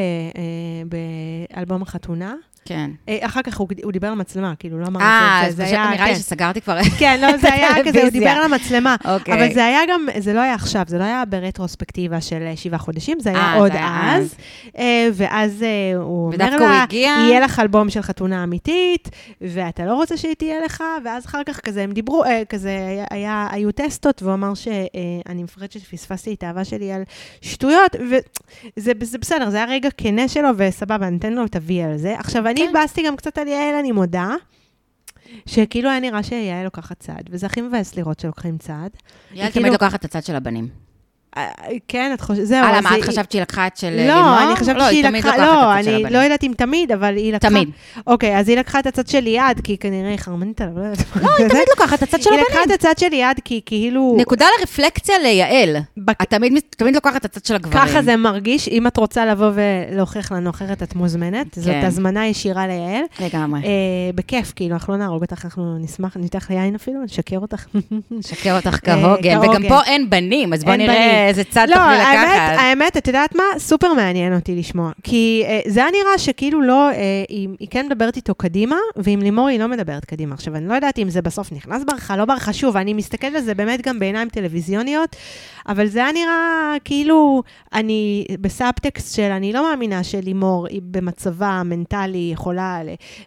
באלבום החתונה. כן. אה, אחר כך הוא, הוא דיבר למצלמה, כאילו, לא אמר אה, את אז זה, זה פשוט היה, נראה לי כן. שסגרתי כבר. כן, לא, זה היה כזה, הוא. דיבר על המצלמה. אוקיי. אבל זה היה גם, זה לא היה עכשיו, זה לא היה ברטרוספקטיבה של אה, שבעה חודשים, זה היה אה, עוד זה אז. אה, ואז אה, הוא אומר לה, יהיה לך אלבום של חתונה אמיתית, ואתה לא רוצה שהיא תהיה לך, ואז אחר כך כזה הם דיברו, אה, כזה היה- היו טסטות, והוא אמר שאני מפחד שפספסתי את האהבה שלי על שטויות, וזה זה בסדר, זה היה רגע כנה שלו, וסבבה, אני אתן לו את ה-V על זה. עכשיו, אני. התבאסתי גם קצת על יעל, אני מודה. שכאילו היה נראה שיעל לוקחת צעד, וזה הכי מבאס לראות שלוקחים צעד. יעל כאילו- תמיד לוקחת את הצד של הבנים. אה, כן, את חושבת, זהו. אה, אז למה, את חשבת שהיא לקחה את של אה, לא, לימור? אני חשבתי לא, שהיא היא תמיד לקחה, לא, אני הבנים. לא יודעת אם תמיד, אבל היא לקחה... תמיד. אוקיי, אז היא לקחה את הצד של ליעד, כי כנראה היא חרמנית עליו, לא יודעת. לא, היא תמיד לוקחת את הצד של היא לקחה הבנים. את הצד של ליעד, כי כאילו... נקודה לרפלקציה ליעל. את תמיד לוקחת את הצד של הגברים. ככה זה מרגיש, אם את רוצה לבוא ולהוכיח לנו אחרת, את מוזמנת. זאת כן. הזמנה ישירה ליעל. לגמרי. אה, בכיף, כאילו, אנחנו לא נהרוג אותך, אנחנו נשמח, ניתח ליין אפילו, נשקר אותך. נשקר אותך אה, כהוגן. וגם כהוגן. פה אין בנים, אז בוא אין נראה איזה צד לא, תוכלי האמת, לקחת. האמת, את יודעת מה? סופר מעניין אותי לשמוע. כי אה, זה היה נראה שכאילו לא, אה, היא, היא כן מדברת איתו קדימה, ועם לימור היא לא מדברת קדימה. עכשיו, אני לא יודעת אם זה בסוף נכנס ברכה, לא ברכה. שוב, אני מסתכלת על זה באמת גם בעיניים טלוויזיוניות, אבל זה היה נראה כאילו, אני בסאבטקסט של, אני לא מאמינה שלימור היא במצבה המנטלי יכולה,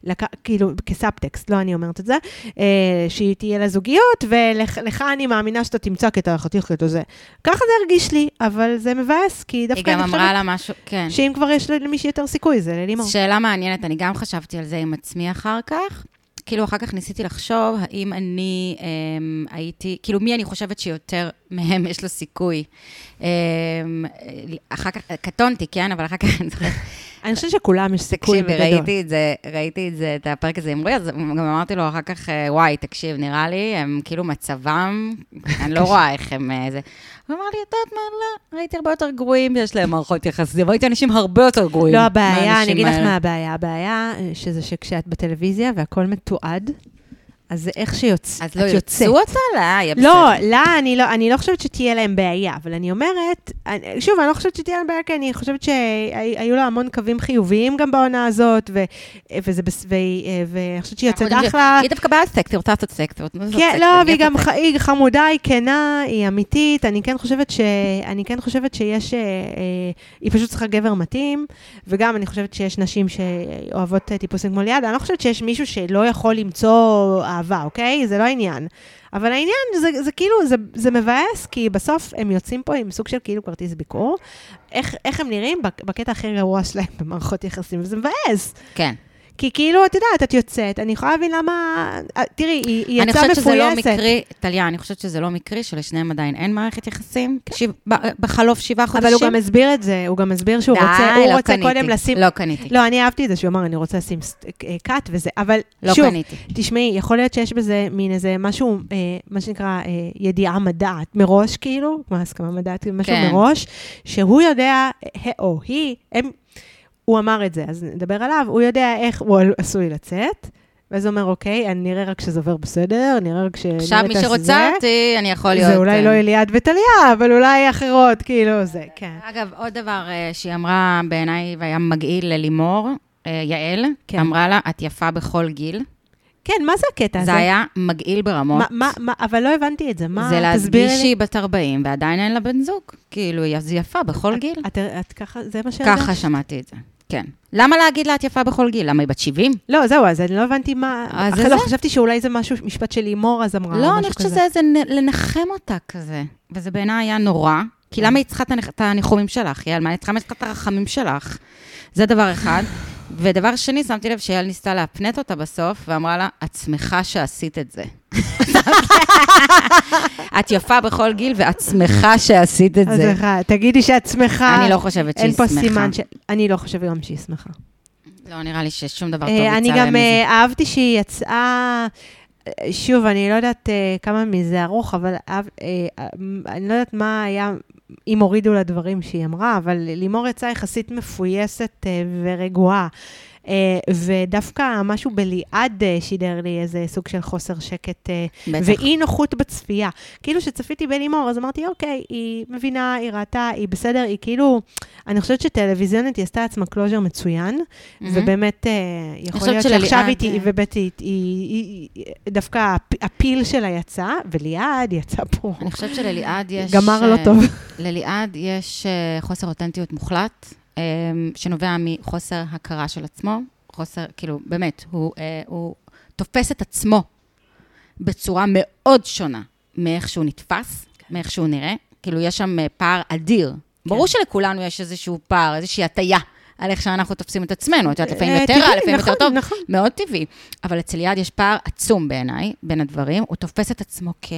לק... כאילו, כסאבטקסט, לא אני אומרת את זה, אה, שהיא תהיה לה זוגיות, ולך אני מאמינה שאתה תמצא קטע חתיך קטע זה. ככה זה הרגיש לי, אבל זה מבאס, כי היא דווקא גם אני אמרה לה משהו, כן. שאם כבר יש למישהי יותר סיכוי, זה ללימור. שאלה מעניינת, אני גם חשבתי על זה עם עצמי אחר כך. כאילו, אחר כך ניסיתי לחשוב האם אני אמ, הייתי, כאילו, מי אני חושבת שיותר מהם יש לו סיכוי. אמ, אחר כך, קטונתי, כן? אבל אחר כך אני זוכרת, אני חושבת שכולם יש סיכוי תקשיבי, בגדול. ראיתי את זה, ראיתי את זה, את הפרק הזה עם רועי, אז גם אמרתי לו אחר כך, אה, וואי, תקשיב, נראה לי, הם כאילו מצבם, אני לא רואה איך הם... אה, זה. הוא אמר לי, את יודעת מה, לא, ראיתי הרבה יותר גרועים, יש להם מערכות יחסים, ראיתי אנשים הרבה יותר גרועים. לא, הבעיה, אני אגיד לך. מה הבעיה. הבעיה אה, שזה שכשאת בטלוויזיה והכל מתועד, אז זה איך שיוצא. אז לא יוצאו אותה? לא, יהיה בסדר. לא, לא, אני לא, אני לא חושבת שתהיה להם בעיה, אבל אני אומרת, אני, שוב, אני לא חושבת שתהיה להם בעיה, כי אני חושבת שהיו לה המון קווים חיוביים גם בעונה הזאת, ו, וזה, בס- ו, ואני חושבת שהיא יוצאת אחלה. היא דווקא בעד סקס, היא רוצה לעשות סקס. כן, לא, היא והיא גם היא חמודה, היא כנה, היא אמיתית. אני כן חושבת ש... אני כן חושבת שיש... אה, אה, היא פשוט צריכה גבר מתאים, וגם אני חושבת שיש נשים שאוהבות אה, טיפוסים כמו ליעד. אני לא חושבת שיש מישהו שלא יכול למצוא אהבה, אוקיי? זה לא העניין. אבל העניין, זה, זה כאילו, זה, זה מבאס, כי בסוף הם יוצאים פה עם סוג של כאילו כרטיס ביקור. איך, איך הם נראים בק- בקטע הכי גרוע שלהם במערכות יחסים, וזה מבאס. כן. כי כאילו, את יודעת, את יוצאת, אני יכולה להבין למה... אה, תראי, היא, היא אני יצאה חושבת שזה לא מפויסת. מקרי, טליה, אני חושבת שזה לא מקרי שלשניהם עדיין אין מערכת יחסים. שבע- ב- בחלוף שבעה חודשים. כן. אבל הוא גם הסביר את זה, הוא גם הסביר שהוא די, רוצה, הוא לא רוצה קניתי, קודם לשים... לא קניתי. לא, אני אהבתי את זה, שהוא אמר, אני רוצה לשים ס- אה, קאט וזה, אבל לא שוב, קניתי. תשמעי, יכול להיות שיש בזה מין איזה משהו, אה, מה שנקרא, אה, ידיעה מדעת מראש, כאילו, כמו הסכמה מדעת, משהו כן. מראש, שהוא יודע, אה, או היא, הם, הוא אמר את זה, אז נדבר עליו, הוא יודע איך הוא עשוי לצאת, ואז הוא אומר, אוקיי, אני נראה רק שזה עובר בסדר, נראה רק ש... עכשיו, מי שרוצה אותי, אני יכול להיות... זה אולי אה, לא אליעד וטליה, אבל אולי אחרות, כאילו, זה, כן. אגב, עוד דבר אה, שהיא אמרה בעיניי והיה מגעיל ללימור, אה, יעל, כן. אמרה לה, את יפה בכל גיל. כן, מה זה הקטע הזה? זה היה מגעיל ברמות. מה, מה, מה, אבל לא הבנתי את זה, מה, זה לי. שהיא בת 40 ועדיין אין לה בן זוג. כאילו, היא יפה בכל גיל. את, את ככה, זה מה שהרגשת? ככה שמעתי את זה, כן. למה להגיד לה את יפה בכל גיל? למה היא בת 70? לא, זהו, אז אני לא הבנתי מה... אז אחרי זה לא, זה. חשבתי שאולי זה משהו, משפט של לימור, אז אמרה, או לא, משהו אני חושבת כזה. שזה איזה לנחם אותה כזה. וזה בעיניי היה נורא. כי למה היא צריכה את הניחומים שלך, יעל? מה, היא צריכה את הרחמים שלך? זה דבר אחד. ודבר שני, שמתי לב שיעל ניסתה להפנט אותה בסוף, ואמרה לה, את שמחה שעשית את זה. את יפה בכל גיל, ואת שמחה שעשית את זה. תגידי שאת שמחה. אני לא חושבת שהיא אין פה שמחה. סימן ש... אני לא חושבת גם שהיא שמחה. לא, נראה לי ששום דבר טוב אה, יצא אני להם גם מזה. אה, אהבתי שהיא יצאה... אה, שוב, אני לא יודעת כמה מזה ארוך, אבל אני לא יודעת מה היה, אם הורידו לה דברים שהיא אמרה, אבל לימור יצאה יחסית מפויסת ורגועה. אה, ודווקא משהו בליעד אה, שידר לי איזה סוג של חוסר שקט אה, בטח. ואי נוחות בצפייה. כאילו שצפיתי בלימור, אז אמרתי, אוקיי, היא מבינה, היא ראתה, היא בסדר, היא כאילו, אני חושבת שטלוויזיונית היא עשתה לעצמה קלוז'ר מצוין, מהמם. ובאמת, יכול להיות שעכשיו היא, היא, באמת, היא, היא, היא, היא, דווקא הפ- הפיל שלה יצא, וליעד יצא פה. אני חושבת שלליעד יש... גמר לא טוב. לליעד יש חוסר אותנטיות מוחלט, שנובע מחוסר הכרה של עצמו, חוסר, כאילו, באמת, הוא, אה, הוא תופס את עצמו בצורה מאוד שונה מאיך שהוא נתפס, מאיך שהוא נראה. כאילו, יש שם אה, פער אדיר. ברור שלכולנו יש איזשהו פער, איזושהי הטיה על איך שאנחנו תופסים את עצמנו. את יודעת, לפעמים אה, יותר טבעי, רע, לפעמים יותר טוב. נכון. מאוד טבעי. אבל אצל ליעד יש פער עצום בעיניי, בין הדברים. הוא תופס את עצמו כ...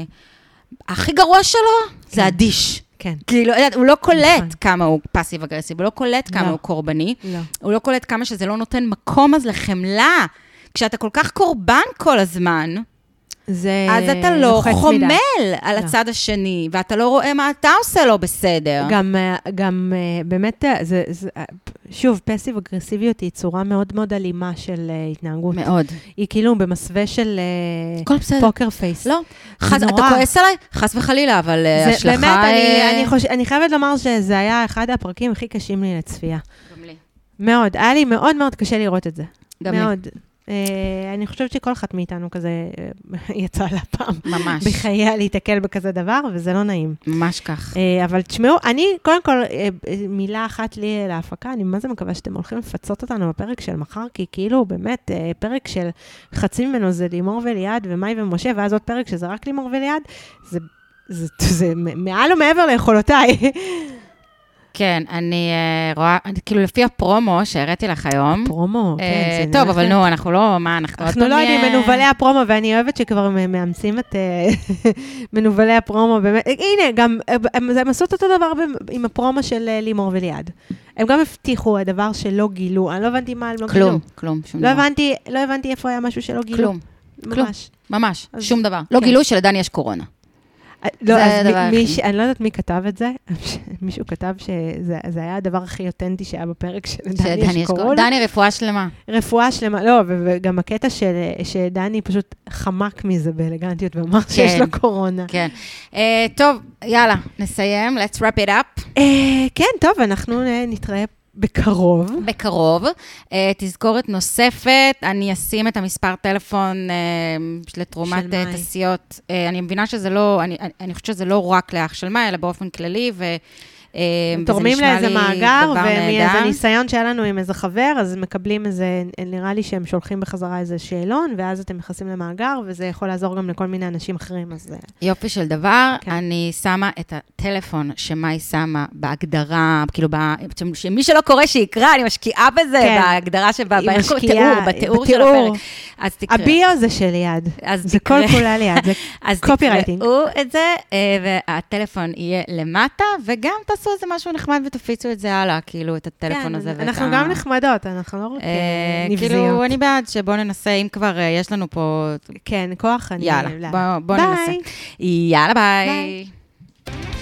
הכי גרוע שלו זה אדיש. כן. כאילו, הוא לא נכון. קולט כמה הוא passive aggressive, הוא לא קולט כמה לא. הוא קורבני, לא. הוא לא קולט כמה שזה לא נותן מקום אז לחמלה. כשאתה כל כך קורבן כל הזמן, זה אז אתה לא. חומל על לא. הצד השני, ואתה לא רואה מה אתה עושה לא בסדר. גם, אה, גם אה, באמת, אה, זה, זה, שוב, פסיב אגרסיביות היא צורה מאוד מאוד אלימה של התנהגות. מאוד. היא כאילו במסווה של. פוקר פייס. לא, חס, אתה. כועס עליי? חס וחלילה, אבל זה השלכה... באמת, אני, אה, אני, חוש... אני חייבת לומר שזה היה אחד הפרקים הכי קשים לי לצפייה. גם לי. מאוד, היה לי מאוד מאוד קשה לראות את זה. גם לי. מאוד. אה, אני חושבת שכל אחת מאיתנו כזה אה, יצא לה פעם ממש. בחייה להיתקל בכזה דבר, וזה לא נעים. ממש כך. אה, אבל תשמעו, אני, קודם כל, אה, אה, מילה אחת לי להפקה, אני מה זה מקווה שאתם הולכים לפצות אותנו בפרק של מחר, כי כאילו, באמת, אה, פרק של חצי ממנו זה לימור וליעד ומאי ומשה, ואז עוד פרק שזה רק לימור וליעד, זה... זה, זה מעל ומעבר ליכולותיי. כן, אני אה, רואה, כאילו לפי הפרומו שהראיתי לך היום, פרומו, אה, כן, זה טוב, נראה אבל נו, אנחנו לא, מה, אנחנו עוד אנחנו פעם לא יודעים, מנוולי הפרומו, ואני אוהבת שכבר מאמצים את אה, מנוולי הפרומו, באמת. הנה, גם, אה, הם, הם עשו את אותו דבר עם הפרומו של לימור וליעד. הם גם הבטיחו הדבר שלא גילו, אני לא הבנתי מה הם לא גילו. כלום, כלום, שום לא דבר. הבנתי, לא הבנתי איפה היה משהו שלא גילו. כלום, כלום. ממש. ממש, אז- שום דבר. לא כן. גילו שלדני יש קורונה. לא, אז מי. ש... אני לא יודעת מי כתב את זה, מישהו כתב שזה זה היה הדבר הכי אותנטי שהיה בפרק יש קורונה. קורונה. דני, רפואה שלמה. רפואה שלמה, לא, וגם הקטע של, שדני פשוט חמק מזה באלגנטיות ואמר שיש לו קורונה. כן. אה, טוב, יאללה, נסיים, let's wrap it up. אה, כן, טוב, אנחנו אה, נתראה בקרוב. בקרוב. אה, תזכורת נוספת, אני אשים את המספר טלפון אה, לתרומת של מאי. תעשיות. אה, אני מבינה שזה לא, אני, אני- אני חושבת שזה לא רק לאח של מאי, אלא באופן כללי, ו... אה, תורמים לאיזה מאגר, ומאיזה. ניסיון שהיה לנו עם איזה חבר, אז מקבלים איזה, נראה לי שהם שולחים בחזרה איזה שאלון, ואז אתם נכנסים למאגר, וזה יכול לעזור גם לכל מיני אנשים אחרים, אז... אה, יופי של דבר, כן. אני שמה את הטלפון שמאי שמה בהגדרה, כאילו, ב... שמי שלא קורא שיקרא, אני משקיעה בזה, כן. בהגדרה שבה, קוראים? משקיעה, בתיאור, בתיאור של בתיאור. הפרק. אז תקרא. הביו זה של ליעד. אז זה תקרא. כל כולה ליעד, זה אז copywriting. תקראו את זה, אה, והטלפון יהיה למטה, וגם תעשו איזה משהו נחמד ותפיצו את זה הלאה, כאילו, את הטלפון כן, הזה. ואת אנחנו ה- גם נחמדות, אנחנו לא רק אה, אה, נבזיות. כאילו, אני בעד שבואו ננסה, אם כבר אה, יש לנו פה... כן, כוח, אני... יאללה, לא. בואו בוא ביי. ננסה. יאללה, ביי. ביי.